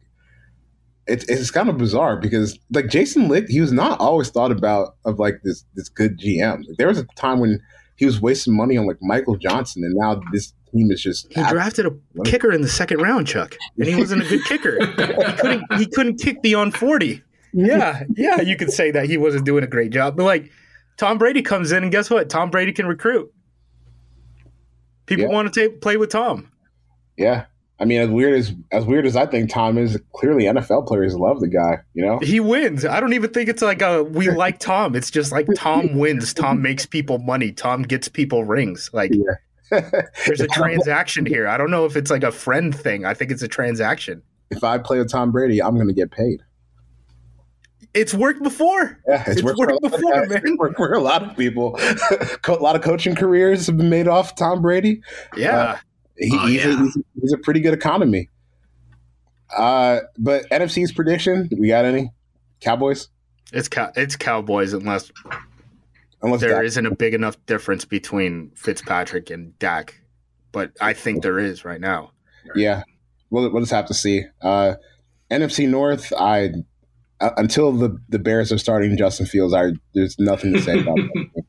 it's it's kind of bizarre because like Jason Licht, he was not always thought about of like this this good GM. Like, there was a time when he was wasting money on like Michael Johnson, and now this team is just He drafted a kicker in the second round, Chuck, and he wasn't a good kicker. he couldn't he couldn't kick beyond forty. Yeah, yeah, you could say that he wasn't doing a great job, but like Tom Brady comes in, and guess what? Tom Brady can recruit. People Yeah. want to ta- play with Tom. yeah. I mean, as weird as as weird as I think Tom is, clearly NFL players love the guy. You know, He wins. I don't even think it's like a we like Tom. It's just like Tom wins. Tom makes people money. Tom gets people rings. Like there's a transaction here. I don't know if it's like a friend thing. I think it's a transaction. if I play with Tom Brady, I'm going to get paid. It's worked before. Yeah, It's worked worked of before, man. It's worked for a lot of people. A lot of coaching careers have been made off Tom Brady. Yeah. Uh, He, Oh, he's, a, yeah. a, he's a pretty good economy. Uh, but NFC's prediction, we got any Cowboys? It's cow- it's Cowboys unless Unless there isn't a big enough difference between Fitzpatrick and Dak. But I think there is right now. yeah, we'll, we'll just have to see. Uh, NFC North, I uh, until the the Bears are starting Justin Fields, I there's nothing to say about that.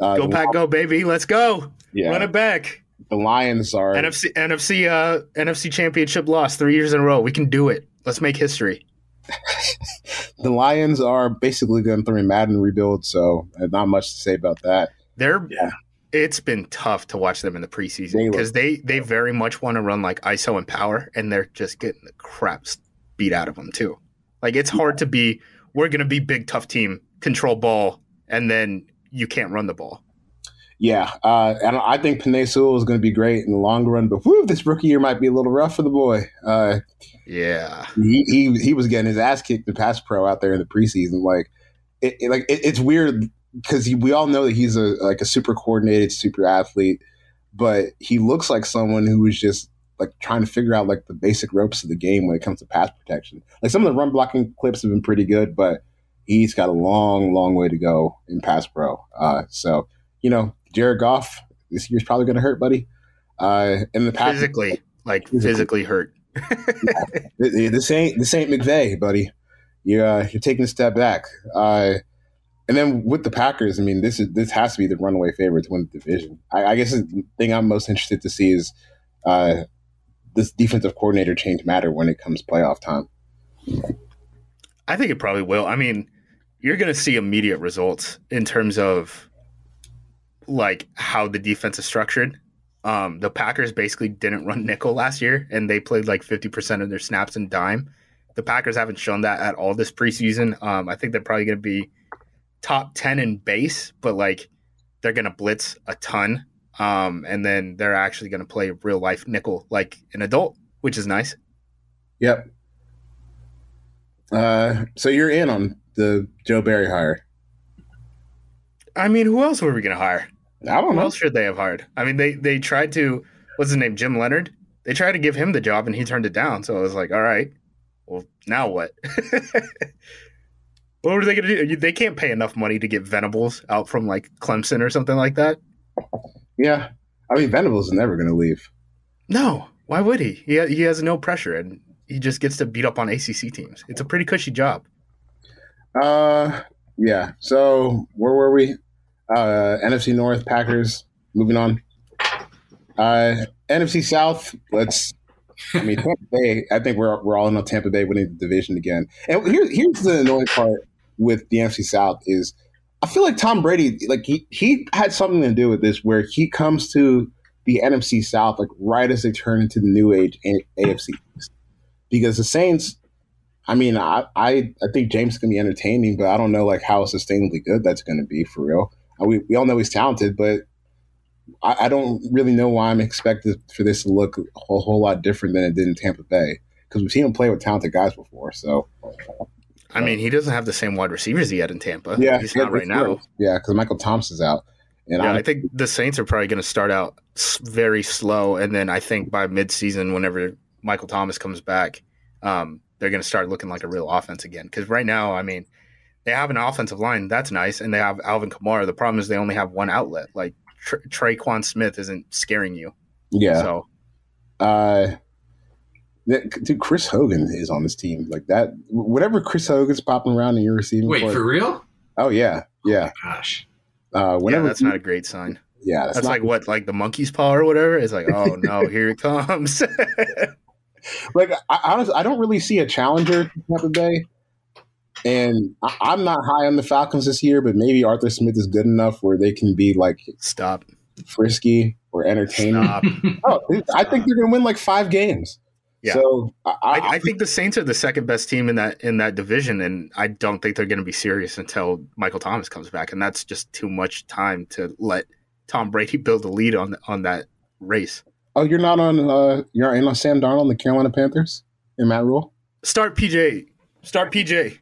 Uh, Go pack, go baby. Let's go. yeah, Run it back. The Lions are NFC NFC uh NFC championship loss three years in a row. We can do it. Let's make history. the Lions are basically going through a Madden rebuild, so not much to say about that. They're Yeah. it's been tough to watch them in the preseason They because they they very much want to run like ISO and power, and they're just getting the crap beat out of them too. Like it's hard to be we're going to be big tough team, control ball, and then you can't run the ball. Yeah, uh, and I think Penei Sewell is going to be great in the long run, but whew, this rookie year might be a little rough for the boy. Uh, yeah, he, he he was getting his ass kicked in pass pro out there in the preseason. Like, it, it like it, it's weird because we all know that he's a like a super coordinated super athlete, but he looks like someone who was just like trying to figure out like the basic ropes of the game when it comes to pass protection. Like some of the run blocking clips have been pretty good, but he's got a long, long way to go in pass pro. Uh, so you know, Jared Goff this year's probably going to hurt, buddy. Uh, in the past, physically, like physically, physically hurt. yeah, this ain't this ain't McVay, buddy. You're uh, you're taking a step back. Uh, and then with the Packers, I mean, this is this has to be the runaway favorite to win the division. I, I guess the thing I'm most interested to see is uh, this defensive coordinator change matter when it comes playoff time. I think it probably will. I mean, you're going to see immediate results in terms of like how the defense is structured. Um, the Packers basically didn't run nickel last year, and they played like 50% of their snaps in dime. The Packers haven't shown that at all this preseason. Um, I think they're probably going to be top 10 in base, but like they're going to blitz a ton. Um, and then they're actually going to play real life nickel like an adult, which is nice. Yep. Uh, so you're in on the Joe Barry hire. I mean, who else were we going to hire? I don't who know. else should they have hired? I mean, they they tried to what's his name, Jim Leonhard. They tried to give him the job and he turned it down. So I was like, all right, well, now what? what are they going to do? They can't pay enough money to get Venables out from like Clemson or something like that. Yeah, I mean, Venables is never going to leave. No, why would he? He he has no pressure and he just gets to beat up on ACC teams. It's a pretty cushy job. Uh, yeah. So where were we? Uh, NFC North Packers. Moving on. Uh, NFC South. Let's. I mean, Tampa Bay. I think we're we're all in on Tampa Bay winning the division again. And here's here's the annoying part with the NFC South is I feel like Tom Brady, like he he had something to do with this, where he comes to the NFC South like right as they turn into the new age AFC because the Saints. I mean, I I, I think Jameis gonna be entertaining, but I don't know like how sustainably good that's gonna be for real. We we all know he's talented, but I, I don't really know why I'm expected for this to look a whole, whole lot different than it did in Tampa Bay because we've seen him play with talented guys before. So I mean, he doesn't have the same wide receivers he had in Tampa. Yeah, he's not right now. Yeah, because Michael Thomas's out. And yeah, I, I think the Saints are probably going to start out very slow, and then I think by midseason, whenever Michael Thomas comes back, um, they're going to start looking like a real offense again. Because right now, I mean, they have an offensive line that's nice, and they have Alvin Kamara. The problem is they only have one outlet. Like Tra- Tre'Quan Smith isn't scaring you. Yeah. So, uh, dude, Chris Hogan is on this team. Like that, whatever Chris Hogan's popping around and you're receiving. Wait, for real? Oh yeah, yeah. Oh, gosh. Uh, whenever yeah, that's not a great sign. Yeah, that's, that's like what, like the monkey's paw or whatever. It's like, oh no, here it comes. like, I, honestly, I don't really see a challenger to Tampa Bay, and I, am not high on the Falcons this year. But maybe Arthur Smith is good enough where they can be like stop frisky or entertaining. oh, I think they're going to win like five games. Yeah. So I, I, I, think the Saints are the second best team in that in that division, and I don't think they're going to be serious until Michael Thomas comes back, and that's just too much time to let Tom Brady build a lead on on that race. Oh, you're not on. Uh, you're in on Sam Darnold, the Carolina Panthers, and Matt Rhule. Start PJ. Start PJ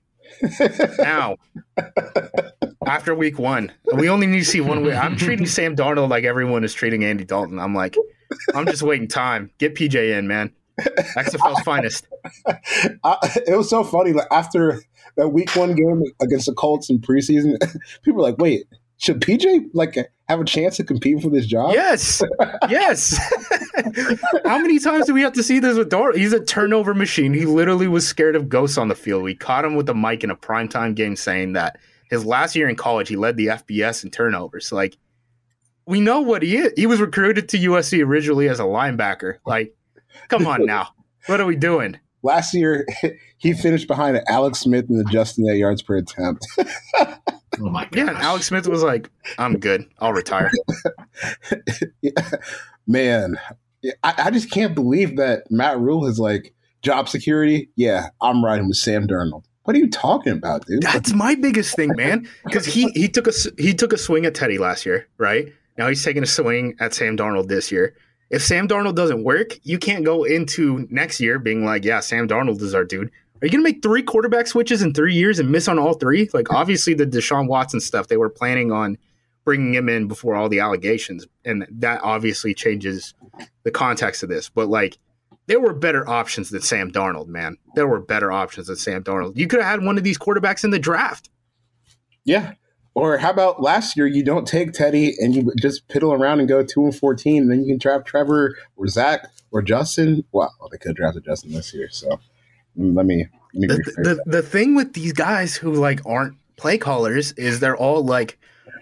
now. After week one, we only need to see one week. I'm treating Sam Darnold like everyone is treating Andy Dalton. I'm like, I'm just waiting time. Get PJ in, man. XFL's finest. I, it was so funny. Like after that week one game against the Colts in preseason, people were like, "Wait, should PJ like have a chance to compete for this job?" Yes, yes. How many times do we have to see this with Dor? He's a turnover machine. He literally was scared of ghosts on the field. We caught him with the mic in a primetime game saying that his last year in college he led the FBS in turnovers. Like we know what he is. He was recruited to USC originally as a linebacker. Like Come on now. What are we doing? Last year, he finished behind Alex Smith in the adjusted yards per attempt. oh my god! Yeah, Alex Smith was like, "I'm good. I'll retire." yeah. Man, I, I, just can't believe that Matt Rhule is like job security. Yeah, I'm riding with Sam Darnold. What are you talking about, dude? That's my biggest thing, man. Because he he took a he took a swing at Teddy last year, right? Now he's taking a swing at Sam Darnold this year. If Sam Darnold doesn't work, you can't go into next year being like, yeah, Sam Darnold is our dude. Are you going to make three quarterback switches in three years and miss on all three? Like, obviously, the Deshaun Watson stuff, they were planning on bringing him in before all the allegations. And that obviously changes the context of this. But, like, there were better options than Sam Darnold, man. There were better options than Sam Darnold. You could have had one of these quarterbacks in the draft. Yeah. Or how about last year? You don't take Teddy and you just piddle around and go two and fourteen, and then you can draft Trevor or Zach or Justin. Well, they could have drafted Justin this year. So let me let me. The, the, the thing with these guys who like aren't play callers is they're all like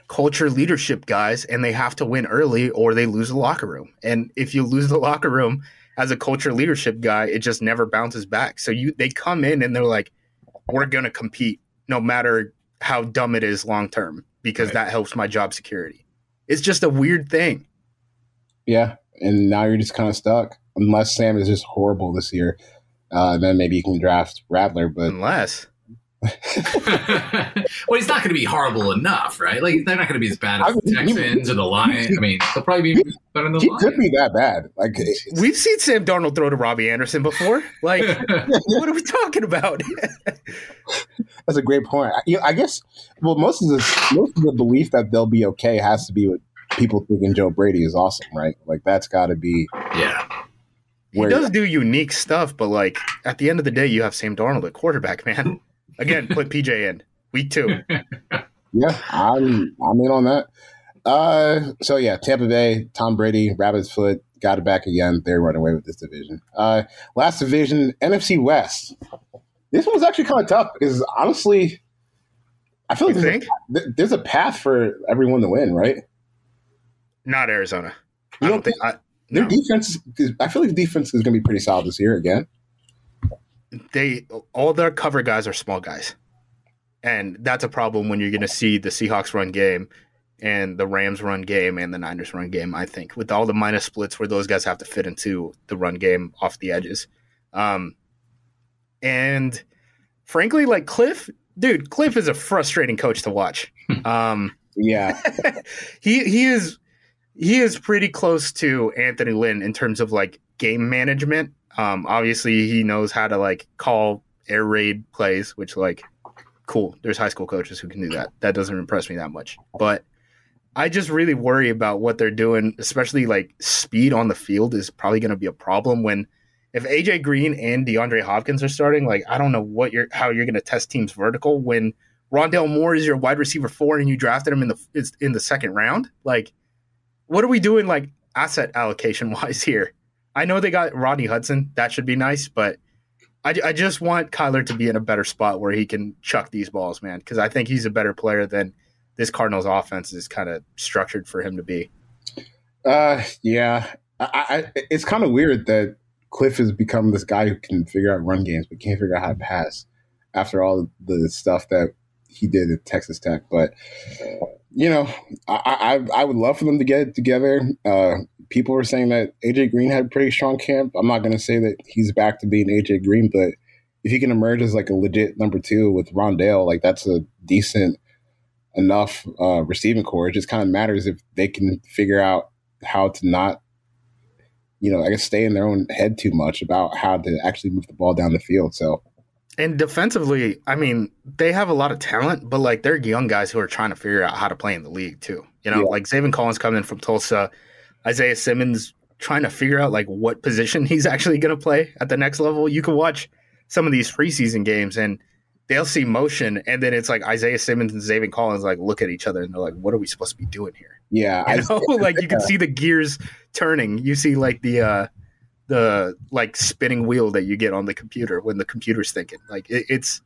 culture leadership guys, and they have to win early or they lose the locker room. And if you lose the locker room as a culture leadership guy, it just never bounces back. So you they come in and they're like, we're gonna compete no matter how dumb it is long term because right. that helps my job security. It's just a weird thing. Yeah, and now you're just kind of stuck unless Sam is just horrible this year. Uh, then maybe you can draft Rattler, but unless. well, he's not going to be horrible enough, right? Like they're not going to be as bad as the Texans or the Lions. I mean, they'll probably be better than the he Lions. could be that bad. Like we've seen Sam Darnold throw to Robbie Anderson before. Like, what are we talking about? That's a great point. I, I guess. Well, most of the most of the belief that they'll be okay has to be with people thinking Joe Brady is awesome, right? Like that's got to be. Yeah. He does do unique stuff, but like at the end of the day, you have Sam Darnold at quarterback, man. Again, put PJ in week two. yeah, I'm I'm in on that. Uh, so yeah, Tampa Bay, Tom Brady, Rabbit's foot, got it back again. They're running away with this division. Uh, last division, NFC West. This one was actually kind of tough because honestly, I feel like there's a, there's a, path for everyone to win, right? Not Arizona. You I don't think I, their no. defense. Is, I feel like the defense is going to be pretty solid this year again they all their cover guys are small guys, and that's a problem when you're going to see the Seahawks run game and the Rams run game and the Niners run game. I think with all the minus splits where those guys have to fit into the run game off the edges, um, and frankly, like Cliff, dude, Cliff is a frustrating coach to watch. Um, yeah, he he is he is pretty close to Anthony Lynn in terms of like game management um, obviously, he knows how to like call air raid plays, which like cool. There's high school coaches who can do that. That doesn't impress me that much, but I just really worry about what they're doing, especially like speed on the field is probably going to be a problem when if AJ Green and DeAndre Hopkins are starting. Like I don't know what you're how you're going to test teams vertical when Rondale Moore is your wide receiver four and you drafted him in the in the second round. Like what are we doing like asset allocation wise here? I know they got Rodney Hudson. That should be nice, but I, I just want Kyler to be in a better spot where he can chuck these balls, man, because I think he's a better player than this Cardinals offense is kind of structured for him to be. Uh, yeah, I, I, it's kind of weird that Cliff has become this guy who can figure out run games but can't figure out how to pass after all the stuff that he did at Texas Tech. But you know, I, I, I would love for them to get together. Uh, people were saying that AJ Green had a pretty strong camp. I'm not going to say that he's back to being AJ Green, but if he can emerge as like a legit number two with Rondale, like that's a decent enough uh, receiving corps. It just kind of matters if they can figure out how to not, you know, I guess stay in their own head too much about how to actually move the ball down the field. So and defensively, I mean, they have a lot of talent, but like they're young guys who are trying to figure out how to play in the league too. You know, yeah. like Zaven Collins coming from Tulsa, Isaiah Simmons trying to figure out like what position he's actually going to play at the next level. You can watch some of these preseason games and they'll see motion, and then it's like Isaiah Simmons and Zaven Collins like look at each other and they're like, "What are we supposed to be doing here?" Yeah, you know? I, like you can see the gears turning. You see like the uh the like spinning wheel that you get on the computer when the computer's thinking. Like it, it's,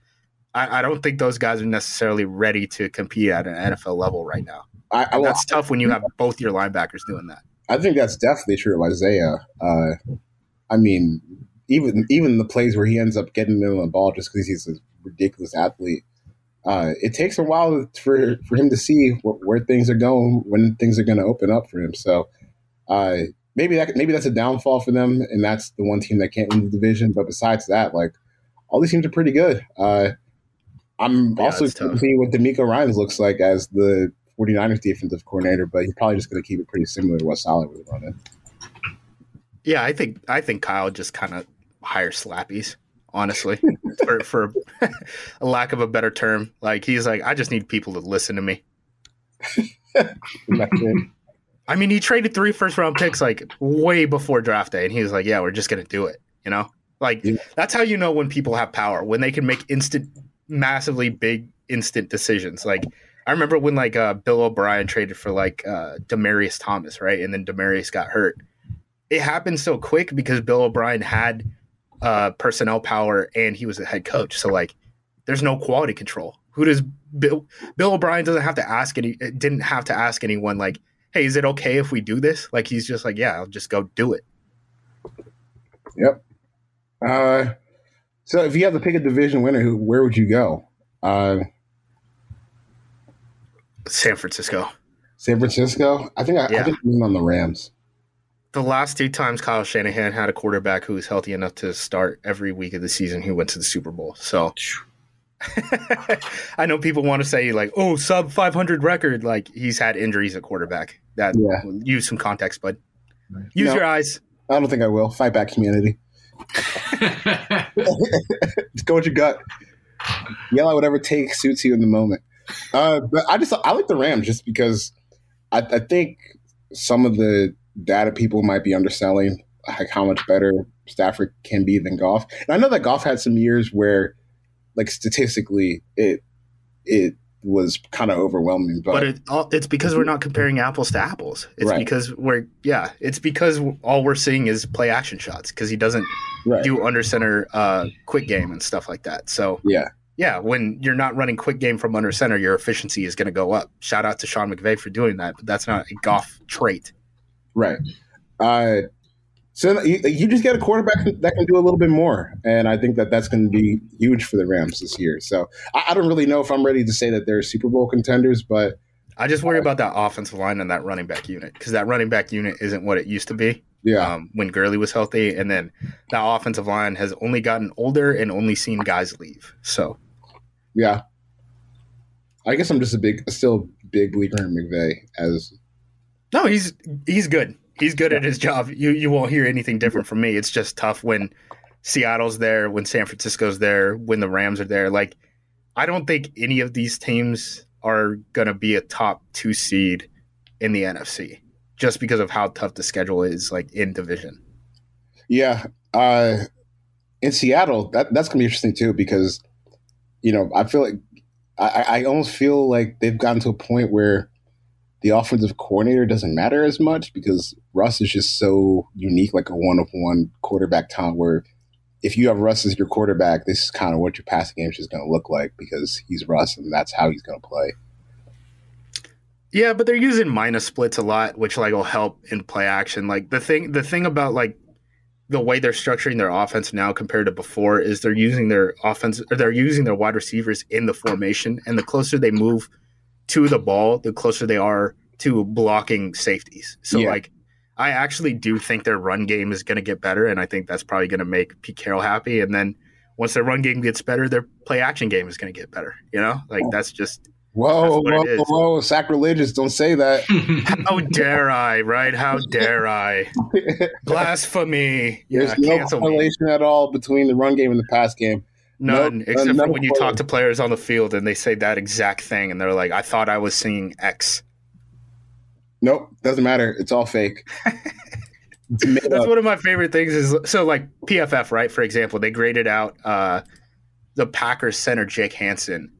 I, I, don't think those guys are necessarily ready to compete at an NFL level right now. I, I, that's tough when you have both your linebackers doing that. I think that's definitely true of Isaiah. Uh, I mean, even even the plays where he ends up getting in on the ball just because he's a ridiculous athlete. Uh, it takes a while for for him to see wh- where things are going, when things are going to open up for him. So, uh, maybe that maybe that's a downfall for them, and that's the one team that can't win the division. But besides that, like all these teams are pretty good. Uh, I'm Yeah, also to see what DeMeco Ryans looks like as the 49ers defensive coordinator, but he's probably just going to keep it pretty similar to what Saleh was running. Yeah, I think I think Kyle just kind of hires slappies, honestly, for for a lack of a better term. Like he's like, I just need people to listen to me. And that's it. I mean, he traded three first round picks like way before draft day, and he was like, "Yeah, we're just gonna do it." You know, like Yeah. that's how you know when people have power when they can make instant, massively big instant decisions. Like I remember when like uh, Bill O'Brien traded for like uh, Demaryius Thomas, right, and then Demaryius got hurt. It happened so quick because Bill O'Brien had uh, personnel power and he was a head coach. So like, there's no quality control. Who does Bill Bill O'Brien doesn't have to ask any didn't have to ask anyone like, hey, is it okay if we do this? Like he's just like, yeah, I'll just go do it. Yep. Uh, so if you have to pick a division winner, who, where would you go? Uh, San Francisco. San Francisco. I think I, I think I'm on the Rams. The last two times Kyle Shanahan had a quarterback who was healthy enough to start every week of the season, he went to the Super Bowl. So I know people want to say like, "Oh, sub 500 record." Like he's had injuries at quarterback. That Yeah. use some context, but use No. your eyes. I don't think I will. Fight back, community. Just go with your gut. Yell out whatever take suits you in the moment. Uh, but I just I like the Rams just because I, I think some of the data people might be underselling like how much better Stafford can be than Goff. And I know that Goff had some years where, like statistically, it it was kind of overwhelming. But, But it, all, it's because we're not comparing apples to apples. It's Right. because we're yeah. It's because all we're seeing is play action shots because he doesn't right, do under center uh, quick game and stuff like that. So yeah, yeah, when you're not running quick game from under center, your efficiency is going to go up. Shout out to Sean McVay for doing that, but that's not a Goff trait. right. Uh, so you, you just get a quarterback that can do a little bit more, and I think that that's going to be huge for the Rams this year. So I, I don't really know if I'm ready to say that they're Super Bowl contenders, but I just worry about that offensive line and that running back unit because that running back unit isn't what it used to be yeah, um, when Gurley was healthy, and then that offensive line has only gotten older and only seen guys leave. So yeah. I guess I'm just a big, still big believer in McVay as no, he's he's good. He's good at his job. You you won't hear anything different from me. It's just tough when Seattle's there, when San Francisco's there, when the Rams are there. Like I don't think any of these teams are gonna be a top two seed in the NFC just because of how tough the schedule is, like in division. Yeah, uh, in Seattle, that that's gonna be interesting too because you know I feel like I, I almost feel like they've gotten to a point where the offensive coordinator doesn't matter as much because Russ is just so unique, like a one of one quarterback talent. Where if you have Russ as your quarterback, this is kind of what your passing game is going to look like because he's Russ and that's how he's going to play. Yeah, but they're using minus splits a lot, which like will help in play action. Like the thing, the thing about like the way they're structuring their offense now compared to before is they're using their offense or they're using their wide receivers in the formation, and the closer they move to the ball, the closer they are to blocking safeties. So Yeah. like, I actually do think their run game is going to get better, and I think that's probably going to make Pete Carroll happy. And then once their run game gets better, their play action game is going to get better. You know, like oh. that's just Whoa, That's whoa, whoa! Sacrilegious! Don't say that. How dare I, right? How dare I? Blasphemy. Yeah, There's no cancel me. correlation at all between the run game and the pass game. None, Nope, except uh, for when you talk to players on the field and they say that exact thing and they're like, I thought I was seeing X. Nope, doesn't matter. It's all fake. It's That's up. one of my favorite things is so like PFF, right? For example, they graded out uh, the Packers center Jake Hanson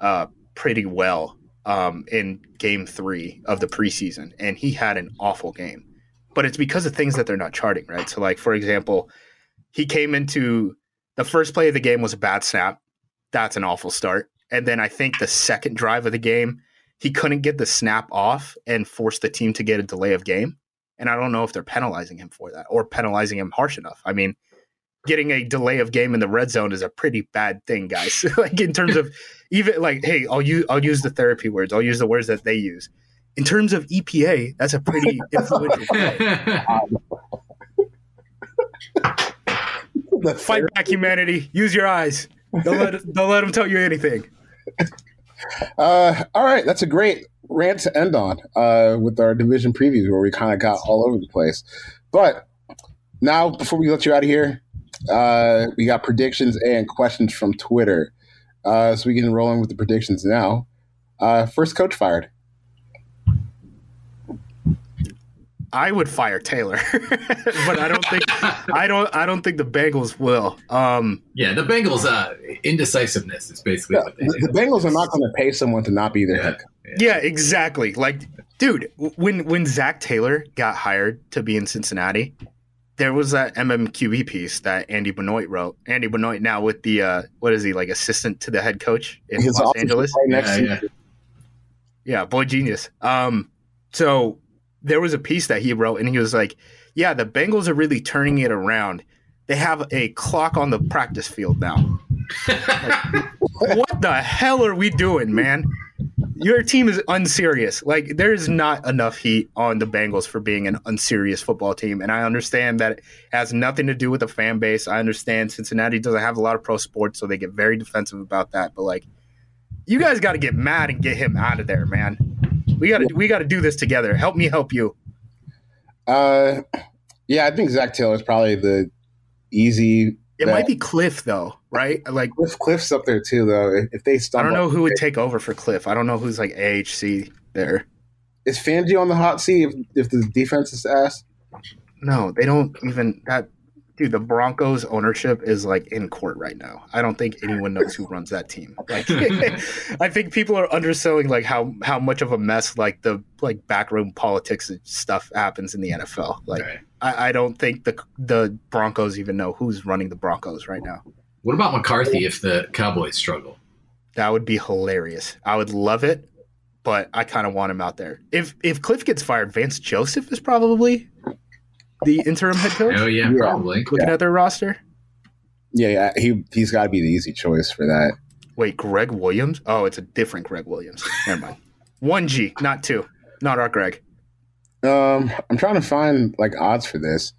uh, pretty well um, in game three of the preseason, and he had an awful game. But it's because of things that they're not charting, right? So, like for example, he came into the first play of the game was a bad snap. That's an awful start. And then I think the second drive of the game, he couldn't get the snap off and forced the team to get a delay of game. And I don't know if they're penalizing him for that or penalizing him harsh enough. I mean, getting a delay of game in the red zone is a pretty bad thing, guys. like in terms of even like, hey, I'll use I'll use the therapy words. I'll use the words that they use. In terms of EPA, that's a pretty influential Fight back humanity. Use your eyes. Don't let don't let them tell you anything. uh, all right, that's a great rant to end on uh, with our division previews where we kind of got all over the place. But now, before we let you out of here, uh, we got predictions and questions from Twitter. Uh, so we can roll in with the predictions now. Uh, first coach fired. I would fire Taylor, but I don't think I don't I don't think the Bengals will. Um, yeah, the Bengals uh, indecisiveness is basically yeah, what they the, the Bengals are not going to pay someone to not be their yeah, head coach. Yeah. yeah, exactly. Like, dude, when when Zac Taylor got hired to be in Cincinnati, there was that MMQB piece that Andy Benoit wrote. Andy Benoit now with the uh, what is he like assistant to the head coach in His Los Angeles? Right yeah, yeah. yeah, boy genius. Um, so there was a piece that he wrote, and he was like, "Yeah, the Bengals are really turning it around. They have a clock on the practice field now. like, what the hell are we doing, man? Your team is unserious. Like there's not enough heat on the Bengals for being an unserious football team, and I understand that it has nothing to do with the fan base. I understand Cincinnati doesn't have a lot of pro sports, so they get very defensive about that. But like, you guys got to get mad and get him out of there, man. We got to we got to do this together. Help me help you. Uh, yeah, I think Zac Taylor is probably the easy. It might be Cliff though, right? Like Cliff, Cliff's up there too, though. If they I don't know who would take over for Cliff. I don't know who's like AHC there. Is Fangio on the hot seat if, if the defense is ass? No, they don't even that dude, the Broncos ownership is like in court right now. I don't think anyone knows who runs that team. Like, I think people are underselling like how how much of a mess like the like backroom politics stuff happens in the NFL. Like, right. I, I don't think the the Broncos even know who's running the Broncos right now. What about McCarthy if the Cowboys struggle? That would be hilarious. I would love it, but I kind of want him out there. If if Cliff gets fired, Vance Joseph is probably the interim head coach? Oh yeah, yeah. probably. Looking yeah. at their roster. Yeah, yeah, he he's got to be the easy choice for that. Wait, Greg Williams? Oh, it's a different Greg Williams. Never mind. One G, not two, not our Greg. Um, I'm trying to find like odds for this.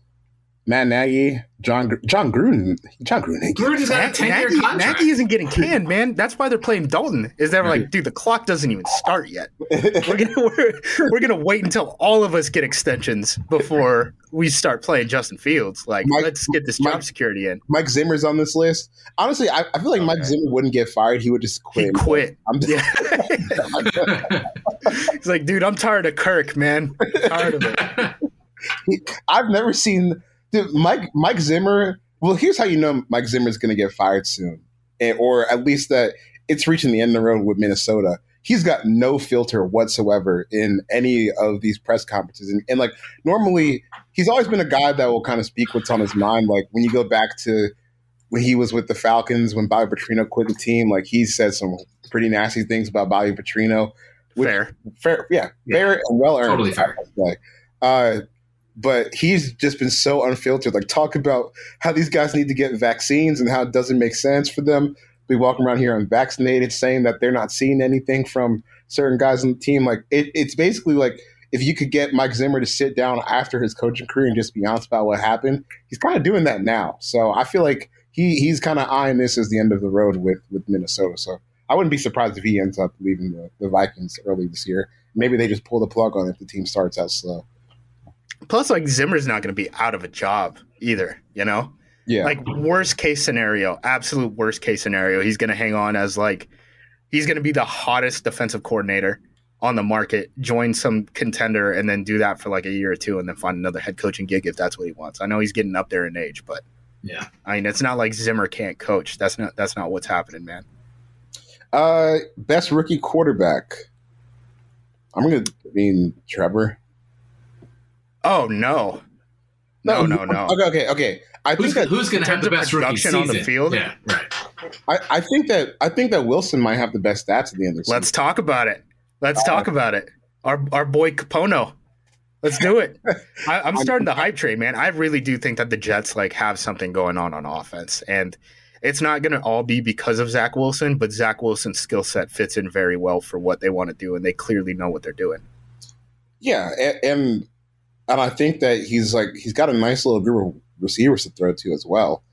Matt Nagy, Jon Jon Gruden, Jon Gruden. Gruden's got a ten year contract. Nagy isn't getting canned, man. That's why they're playing Dalton. Is they're like, dude, the clock doesn't even start yet. We're gonna we're, we're gonna wait until all of us get extensions before we start playing Justin Fields. Like, Mike, let's get this job Mike, security in. Mike Zimmer's on this list. Honestly, I, I feel like okay. Mike Zimmer wouldn't get fired. He would just quit. He'd quit. I'm just, yeah. He's like, dude, I'm tired of Kirk, man. I'm tired of it. He, I've never seen Dude, Mike Mike Zimmer. Well, here's how you know Mike Zimmer is going to get fired soon, and, or at least that it's reaching the end of the road with Minnesota. He's got no filter whatsoever in any of these press conferences, and, and like normally, he's always been a guy that will kind of speak what's on his mind. Like when you go back to when he was with the Falcons, when Bobby Petrino quit the team, like he said some pretty nasty things about Bobby Petrino. Which, fair, fair, yeah, yeah, fair and well earned. Totally fair. Uh, but he's just been so unfiltered. Like talk about how these guys need to get vaccines and how it doesn't make sense for them to be walking around here unvaccinated, saying that they're not seeing anything from certain guys on the team. Like it, it's basically like if you could get Mike Zimmer to sit down after his coaching career and just be honest about what happened, he's kind of doing that now. So I feel like he he's kind of eyeing this as the end of the road with with Minnesota. So I wouldn't be surprised if he ends up leaving the, the Vikings early this year. Maybe they just pull the plug on it if the team starts out slow. Plus, like Zimmer's not going to be out of a job either. You know, yeah. Like worst case scenario, absolute worst case scenario, he's going to hang on as like he's going to be the hottest defensive coordinator on the market, join some contender, and then do that for like a year or two, and then find another head coaching gig if that's what he wants. I know he's getting up there in age, but yeah, I mean it's not like Zimmer can't coach. That's not that's not what's happening, man. Uh, best rookie quarterback. I'm gonna I mean Trevor. Oh no. No, no, no. Okay, okay, okay. I who's, think that who's going to have the best rookie season on the field? Yeah, right. I, I think that I think that Wilson might have the best stats at the end of the season. Let's talk about it. Let's uh, talk about it. Our our boy Capono. Let's do it. I, am starting the hype train, man. I really do think that the Jets like have something going on on offense, and it's not going to all be because of Zach Wilson, but Zach Wilson's skill set fits in very well for what they want to do, and they clearly know what they're doing. Yeah, and, and and I think that he's like he's got a nice little group of receivers to throw to as well.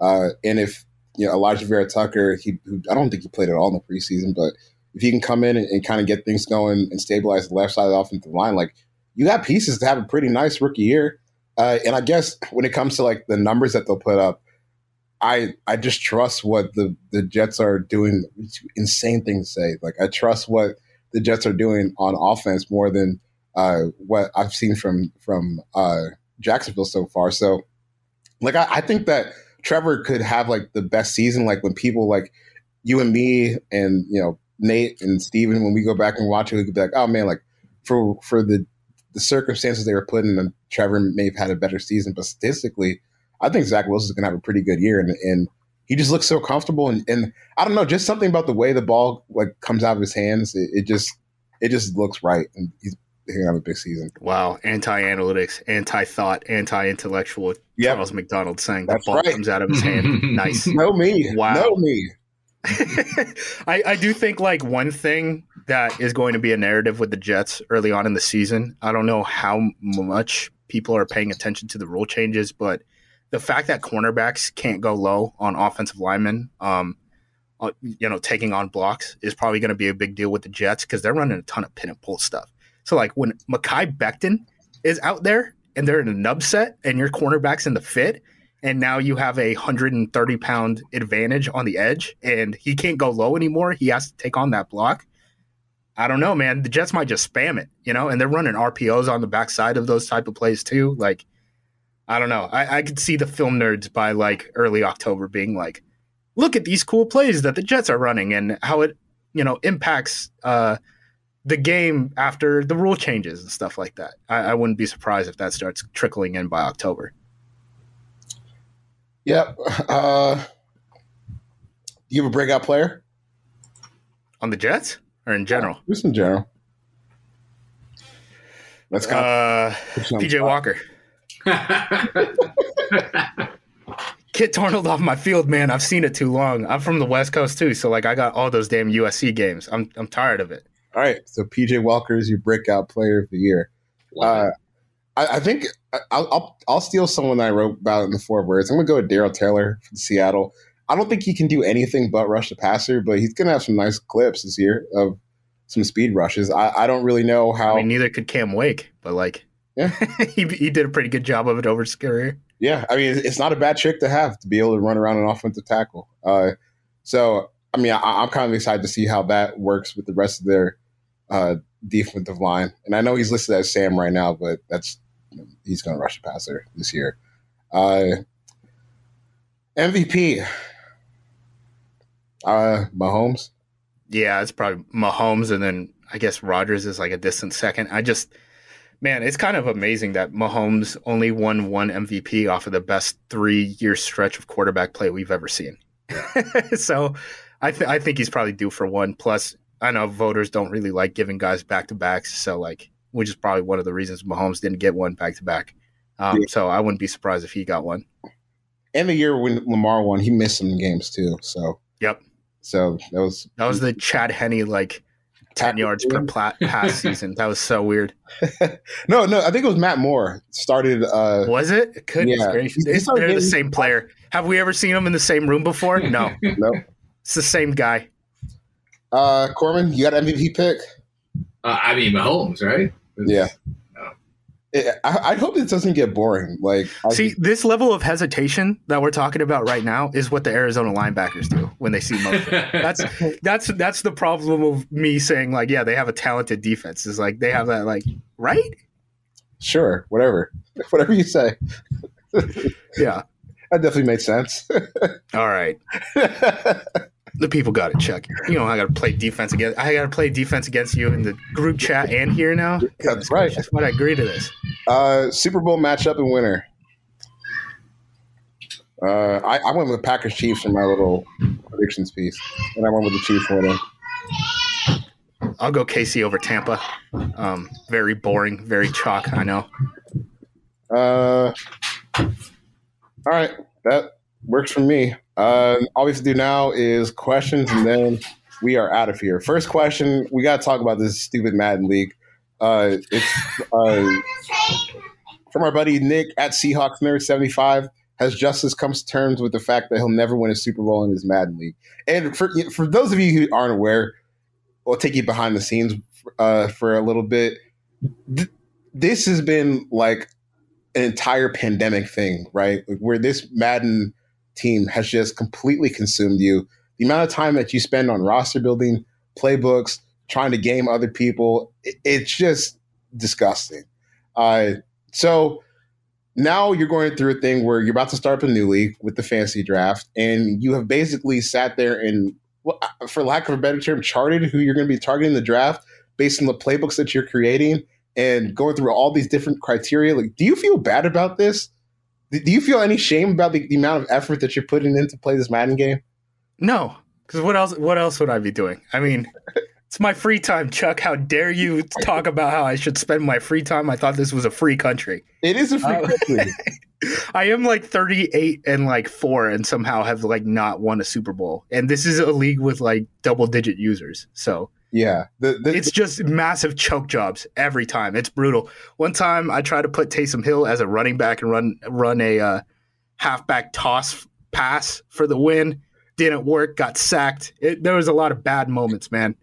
Uh, and if you know Alijah Vera-Tucker, he who, I don't think he played at all in the preseason, but if he can come in and, and kind of get things going and stabilize the left side of the offensive line, like you have pieces to have a pretty nice rookie year. Uh, and I guess when it comes to like the numbers that they'll put up, I I just trust what the the Jets are doing. insane thing to say. Like I trust what the Jets are doing on offense more than uh, what I've seen from from uh, Jacksonville so far. So, like I, I think that Trevor could have like the best season. Like when people like you and me and you know Nate and Steven, when we go back and watch it, we could be like, oh man, like for for the the circumstances they were put in, Trevor may have had a better season, but statistically, I think Zach Wilson is going to have a pretty good year, and, and he just looks so comfortable. And, and, I don't know, just something about the way the ball like comes out of his hands. It, it just it just looks right, and he's going to have a big season. Wow, anti-analytics, anti-thought, anti-intellectual. Yep. Charles McDonald saying That's the ball right. comes out of his hand. nice. No me. Wow. No me. I, I do think like one thing that is going to be a narrative with the Jets early on in the season. I don't know how much people are paying attention to the rule changes, but the fact that cornerbacks can't go low on offensive linemen, um, uh, you know, taking on blocks is probably going to be a big deal with the Jets because they're running a ton of pin and pull stuff. So like when Mekhi Becton is out there and they're in a nub set and your cornerback's in the fit, and now you have a 130 pound advantage on the edge and he can't go low anymore. He has to take on that block. I don't know, man. The Jets might just spam it, you know, and they're running RPOs on the backside of those type of plays too. Like, I don't know. I, I could see the film nerds by like early October being like, look at these cool plays that the Jets are running and how it, you know, impacts uh, the game after the rule changes and stuff like that. I, I wouldn't be surprised if that starts trickling in by October. Yep. Uh, do you have a breakout player On the Jets or in general? Just in general. Let's go. Uh, PJ Walker. Kit Darnold off my field, man. I've seen it too long. I'm from the West Coast too, so like I got all those damn USC games. I'm I'm tired of it. All right, so PJ Walker is your breakout player of the year. Uh, I, I, think I'll, I'll, I'll steal someone that I wrote about in the four verts. I'm gonna go with Darrell Taylor from Seattle. I don't think he can do anything but rush the passer, but he's gonna have some nice clips this year of some speed rushes. I, I don't really know how. I mean, neither could Cam Wake, but like, yeah, he he did a pretty good job of it over his career. Yeah, I mean, it's not a bad trick to have to be able to run around an offensive tackle. Uh, so, I mean, I, am kind of excited to see how that works with the rest of their uh, defensive line. And I know he's listed as Sam right now, but that's he's going to rush the passer this year. Uh, MVP, uh, Mahomes. Yeah, it's probably Mahomes, and then I guess Rodgers is like a distant second. I just man, it's kind of amazing that Mahomes only won one MVP off of the best three year stretch of quarterback play we've ever seen. so I, th- I think he's probably due for one. Plus, I know voters don't really like giving guys back to backs. So, like, which is probably one of the reasons Mahomes didn't get one back to back. So I wouldn't be surprised if he got one. And the year when Lamar won, he missed some games too. So, yep. So that was that was the Chad Henne like 10 yards per pla- pass season. That was so weird. no, no, I think it was Matt Moore started. Uh, was it? Goodness yeah. gracious. They're getting, the same player. Have we ever seen them in the same room before? No. no. It's the same guy. Uh, Korman, you got an MVP pick? Uh, I mean, Mahomes, right? It's, yeah. I, I, hope it doesn't get boring. Like, see, I, this level of hesitation that we're talking about right now is what the Arizona linebackers do when they see motion. that's that's that's the problem of me saying like, yeah, they have a talented defense. Is like they have that like, right? Sure, whatever, whatever you say. yeah, that definitely makes sense. All right the people got to check. You know, I got to play defense against. I got to play defense against you in the group chat and here now. That's right. That's what I agree to this. Uh, Super Bowl matchup and winner. Uh, I, I, went with Packers Chiefs in my little predictions piece, and I went with the Chiefs winning. I'll go KC over Tampa. Um, very boring, very chalk. I know. Uh, all right, that works for me. Uh, all we have to do now is questions, and then we are out of here. First question: We got to talk about this stupid Madden league. Uh, it's uh, from our buddy Nick at Seahawks Nerd seventy five has Justis come to terms with the fact that he'll never win a Super Bowl in his Madden league. And for for those of you who aren't aware, we'll take you behind the scenes uh, for a little bit. Th- this has been like an entire pandemic thing, right? Where this Madden team has just completely consumed you. The amount of time that you spend on roster building, playbooks, trying to game other people, it, it's just disgusting. Uh, so now you're going through a thing where you're about to start up a new league with the fantasy draft, and you have basically sat there and, for lack of a better term, charted who you're going to be targeting the draft based on the playbooks that you're creating and going through all these different criteria. Like, do you feel bad about this? Do you feel any shame about the, the amount of effort that you're putting in to play this Madden game? No, because what else? What else would I be doing? I mean, it's my free time, Chuck. How dare you talk about how I should spend my free time? I thought this was a free country. It is a free uh, country. I am like 38 and like four, and somehow have like not won a Super Bowl. And this is a league with like double digit users. So yeah, the, the, it's just massive choke jobs every time. It's brutal. One time I tried to put Taysom Hill as a running back and run run a uh, halfback toss pass for the win. Didn't work. Got sacked. It, there was a lot of bad moments, man.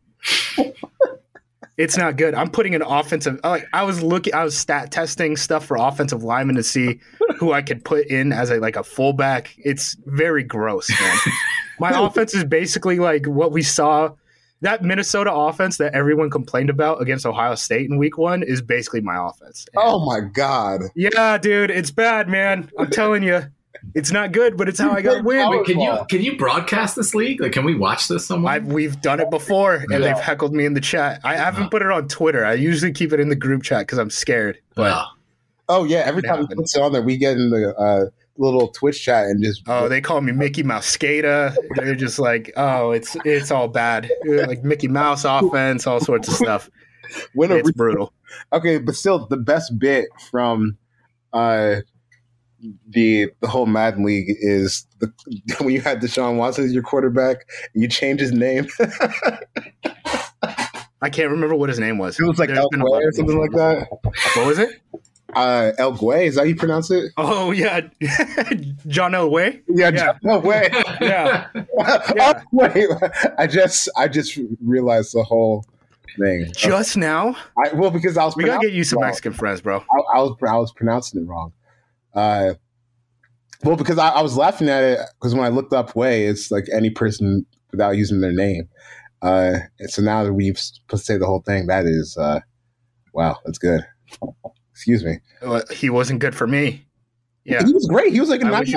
it's not good. I'm putting an offensive. Like I was looking, I was stat testing stuff for offensive linemen to see who I could put in as a like a fullback. It's very gross, man. My offense is basically like what we saw that Minnesota offense that everyone complained about against Ohio State in week one is basically my offense. And oh my God. Yeah, dude, it's bad, man. I'm telling you. It's not good, but it's how I got win. Wait, can you can you broadcast this league? Like, can we watch this somewhere? I've, we've done it before, and yeah. they've heckled me in the chat. I haven't uh, put it on Twitter. I usually keep it in the group chat because I'm scared. But uh, oh yeah, every time we put it on there, we get in the uh, little Twitch chat and just oh, they call me Mickey Mouse Skater. They're just like, oh, it's it's all bad, like Mickey Mouse offense, all sorts of stuff. When it's brutal. Okay, but still, the best bit from uh the the whole Madden League is the, when you had Deshaun Watson as your quarterback, you change his name. I can't remember what his name was. It was like El Gway or something like that. What was it? Uh, El Gway. Is that how you pronounce it? Oh yeah, John El Way. Yeah, yeah. John El Way. yeah. yeah. Oh, wait, I just I just realized the whole thing. Just now? I, well, because I was we gotta get you some Mexican friends, bro. I, I, was I was pronouncing it wrong. Uh, well, because I, I was laughing at it because when I looked up Way, it's like any person without using their name. Uh, and so now that we've say the whole thing, that is uh, wow, that's good. Excuse me. Well, he wasn't good for me. Yeah, he was great. He was like a nice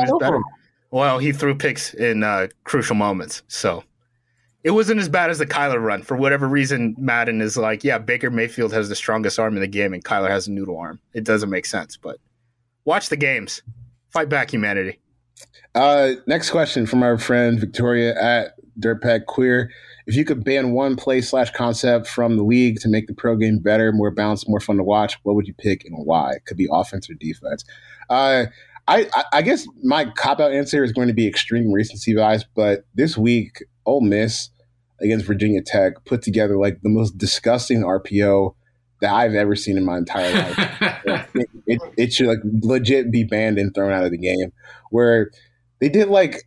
Well, he threw picks in uh, crucial moments, so it wasn't as bad as the Kyler run. For whatever reason, Madden is like, yeah, Baker Mayfield has the strongest arm in the game, and Kyler has a noodle arm. It doesn't make sense, but watch the games. Fight back, humanity. Uh, next question from our friend Victoria at Dirtbag Queer. If you could ban one play slash concept from the league to make the pro game better, more balanced, more fun to watch, what would you pick and why? It could be offense or defense. Uh, I, I guess my cop out answer is going to be extreme recency bias, but this week, Ole Miss against Virginia Tech put together like the most disgusting RPO that I've ever seen in my entire life. it, it, it, should like legit be banned and thrown out of the game. Where they did like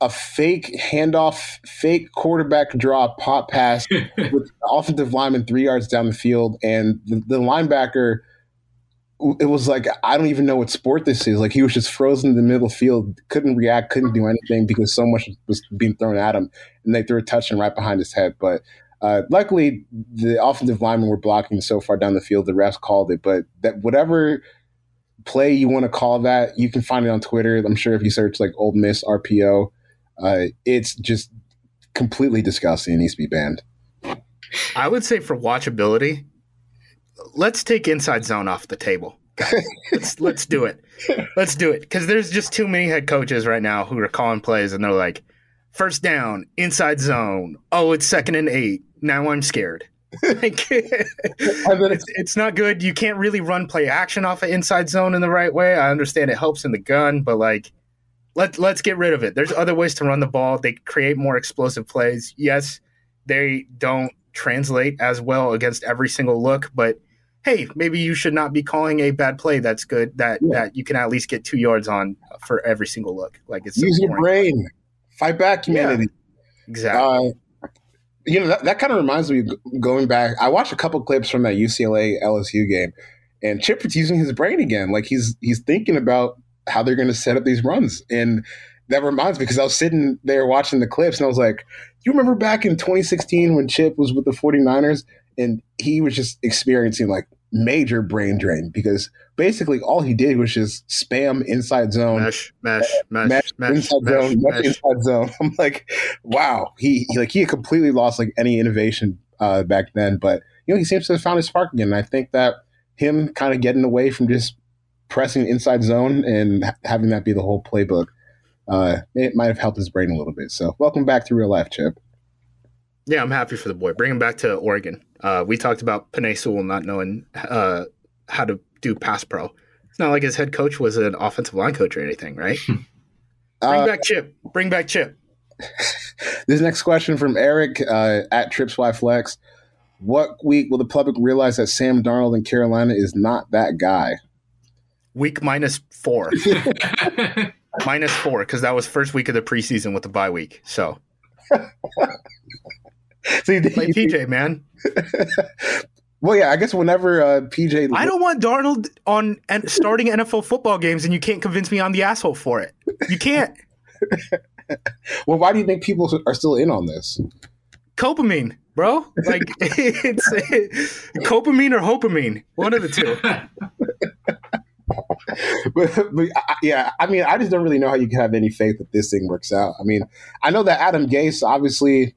a, fake handoff, fake quarterback draw pop pass with offensive lineman three yards down the field, and the, the, linebacker. It was like I don't even know what sport this is. Like he was just frozen in the middle field, couldn't react, couldn't do anything because so much was being thrown at him, and they threw a touchdown right behind his head. But uh, luckily, the offensive linemen were blocking so far down the field, the refs called it. But that whatever play you want to call that. You can find it on Twitter. I'm sure if you search like Ole Miss RPO, uh, it's just completely disgusting. It needs to be banned. I would say for watchability, let's take inside zone off the table. let's let's do it. Let's do it because there's just too many head coaches right now who are calling plays and they're like, first down, inside zone. Oh, it's second and eight. Now I'm scared. like, it's, it's, not good. You can't really run play action off an of inside zone in the right way. I understand it helps in the gun, but like, let let's get rid of it. There's other ways to run the ball. They create more explosive plays. Yes, they don't translate as well against every single look, but hey, maybe you should not be calling a bad play that's good that Yeah. that you can at least get two yards on for every single look. Like it's so Use your brain. Fight back, humanity. Exactly. Uh, you know that, that kind of reminds me. Going back, I watched a couple clips from that UCLA LSU game, and Chip was using his brain again. Like he's he's thinking about how they're going to set up these runs, and that reminds me because I was sitting there watching the clips, and I was like, "You remember back in 2016 when Chip was with the 49ers, and he was just experiencing like major brain drain because basically all he did was just spam inside zone." mesh, mesh, mesh, mesh, mesh, inside mesh, zone, mesh, mesh. inside zone. I'm like, wow, he, he like he had completely lost like any innovation uh, back then. But you know, he seems to have found his spark again. And I think that him kind of getting away from just pressing inside zone and ha- having that be the whole playbook, uh, it might have helped his brain a little bit. So, welcome back to real life, Chip. Yeah, I'm happy for the boy. Bring him back to Oregon. Uh, we talked about Penei Sewell not knowing uh, how to do pass pro. It's not like his head coach was an offensive line coach or anything, right? Bring Uh, back Chip. Bring back Chip. this next question from Eric uh, at TripsYFlex. What week will the public realize that Sam Darnold in Carolina is not that guy? Week minus four. minus four, because that was first week of the preseason with the bye week. So So you think- play PJ, man. well, yeah, I guess whenever uh, PJ, I don't want Darnold on and starting NFL football games, and you can't convince me I'm the asshole for it. You can't. Well, why do you think people are still in on this? Copamine, bro. Like it's copamine or hopamine, one of the two. but, but I, yeah, I mean, I just don't really know how you can have any faith that this thing works out. I mean, I know that Adam Gase, obviously,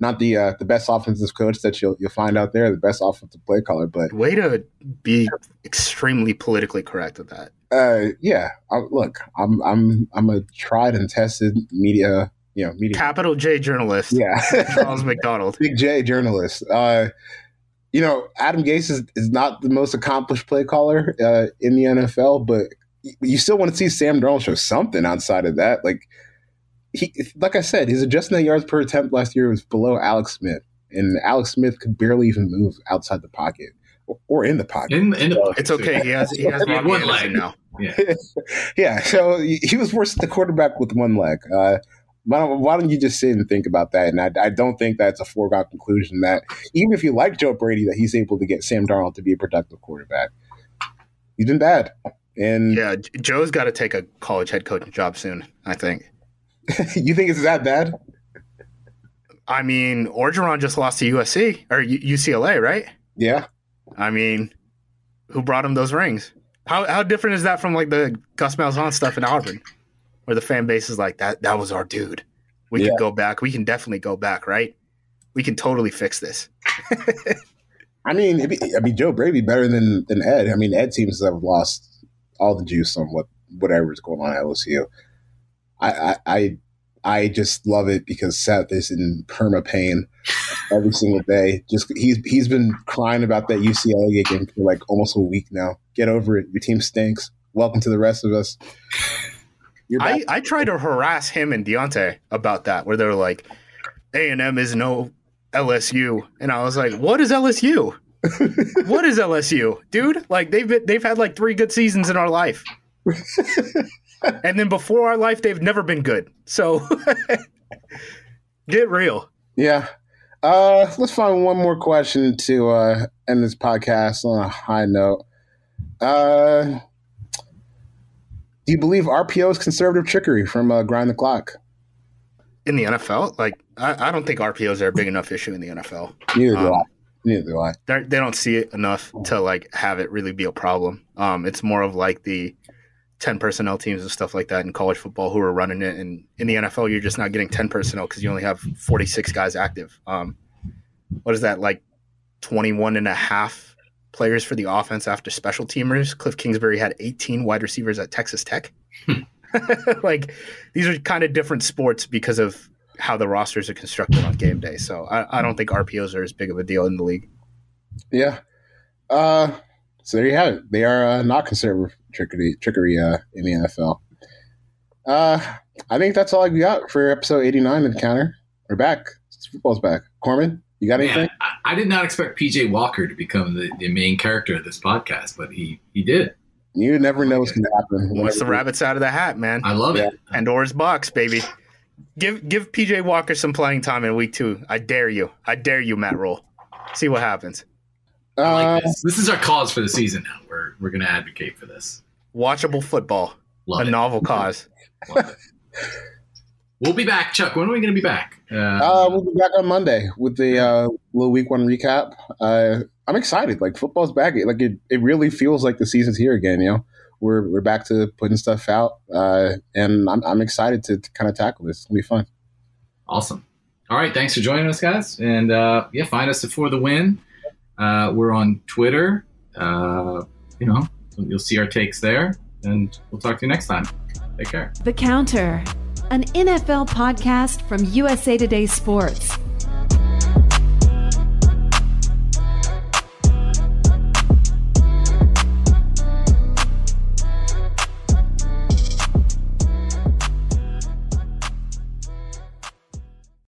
not the uh, the best offensive coach that you'll you'll find out there, the best offensive play caller, but Way to be extremely politically correct with that. uh, yeah, I, look, I'm I'm I'm a tried and tested media, you know, media, Capital J journalist, yeah, Charles McDonald. Big J journalist. Uh, you know, Adam Gase is, is not the most accomplished play caller uh, in the NFL, but you still want to see Sam Darnold show something outside of that. Like he, like I said, his adjusted net yards per attempt last year was below Alex Smith, and Alex Smith could barely even move outside the pocket or, or in the pocket. in, in the It's okay. He has he has He had Bobby one Anderson leg. now. yeah. yeah, so he he was worse than the quarterback with one leg. Uh, why don't, why don't you just sit and think about that? And I, I don't think that's a foregone conclusion that even if you like Joe Brady, that he's able to get Sam Darnold to be a productive quarterback. He's been bad, and Yeah, Joe's got to take a college head coaching job soon. I think. you think it's that bad? I mean, Orgeron just lost to USC or U- UCLA, right? Yeah, I mean, who brought him those rings? How how different is that from like the Gus Malzahn stuff in Auburn, where the fan base is like that that was our dude. We Yeah. can go back. We can definitely go back, right? We can totally fix this. I mean, it'd be, I mean, Joe Brady better than than Ed. I mean, Ed seems to have lost all the juice on what whatever is going on at LSU. I I I, just love it because Seth is in perma pain every single day. Just he's he's been crying about that UCLA game for like almost a week now. Get over it. Your team stinks. Welcome to the rest of us. I, I tried to harass him and Deontay about that, where they're like, A and M is no LSU, and I was like, what is LSU? what is LSU, dude? Like they've been, they've had like three good seasons in our life, and then before our life, they've never been good. So get real. Yeah. Uh, let's find one more question to uh, end this podcast on a high note. Uh, do you believe RPO is conservative trickery from uh, Grind the Clock? In the NFL, like I, I don't think RPOs are a big enough issue in the NFL. Neither do Um, I. Neither do I. They don't see it enough to like have it really be a problem. Um, it's more of like the ten personnel teams and stuff like that in college football who are running it, and in the NFL, you're just not getting ten personnel because you only have forty six guys active. Um, what is that like 21 and a half players for the offense after special teamers? Cliff Kingsbury had eighteen wide receivers at Texas Tech. like these are kind of different sports because of how the rosters are constructed on game day. So I, I don't think RPOs are as big of a deal in the league. Yeah. Uh, so there you have it. They are uh, not conservative trickery, trickery uh, in the NFL. Uh, I think that's all I got for episode 89 of the counter. We're back. Football's back. Korman, you got anything? Man, I, I did not expect PJ Walker to become the, the main character of this podcast, but he he did. You never know what's going to happen. Once the rabbits out of the hat, man. I love Yeah. it. Pandora's box, baby. Give give PJ Walker some playing time in week two. I dare you. I dare you, Matt Rhule. See what happens. I Uh, like this. This is our cause for the season now. We're we're gonna advocate for this. Watchable football. Love a it. novel cause. Love it. We'll be back, Chuck. When are we gonna be back? Uh, uh, we'll be back on Monday with the uh, little week one recap. Uh, I'm excited. Like football's back. Like it, it really feels like the season's here again. You know, we're we're back to putting stuff out, uh, and I'm I'm excited to, to kind of tackle this. It'll be fun. Awesome. All right. Thanks for joining us, guys. And uh, yeah, find us at For the Win. Uh, we're on Twitter. Uh, you know, you'll see our takes there. And we'll talk to you next time. Take care. The Counter, an NFL podcast from USA Today Sports.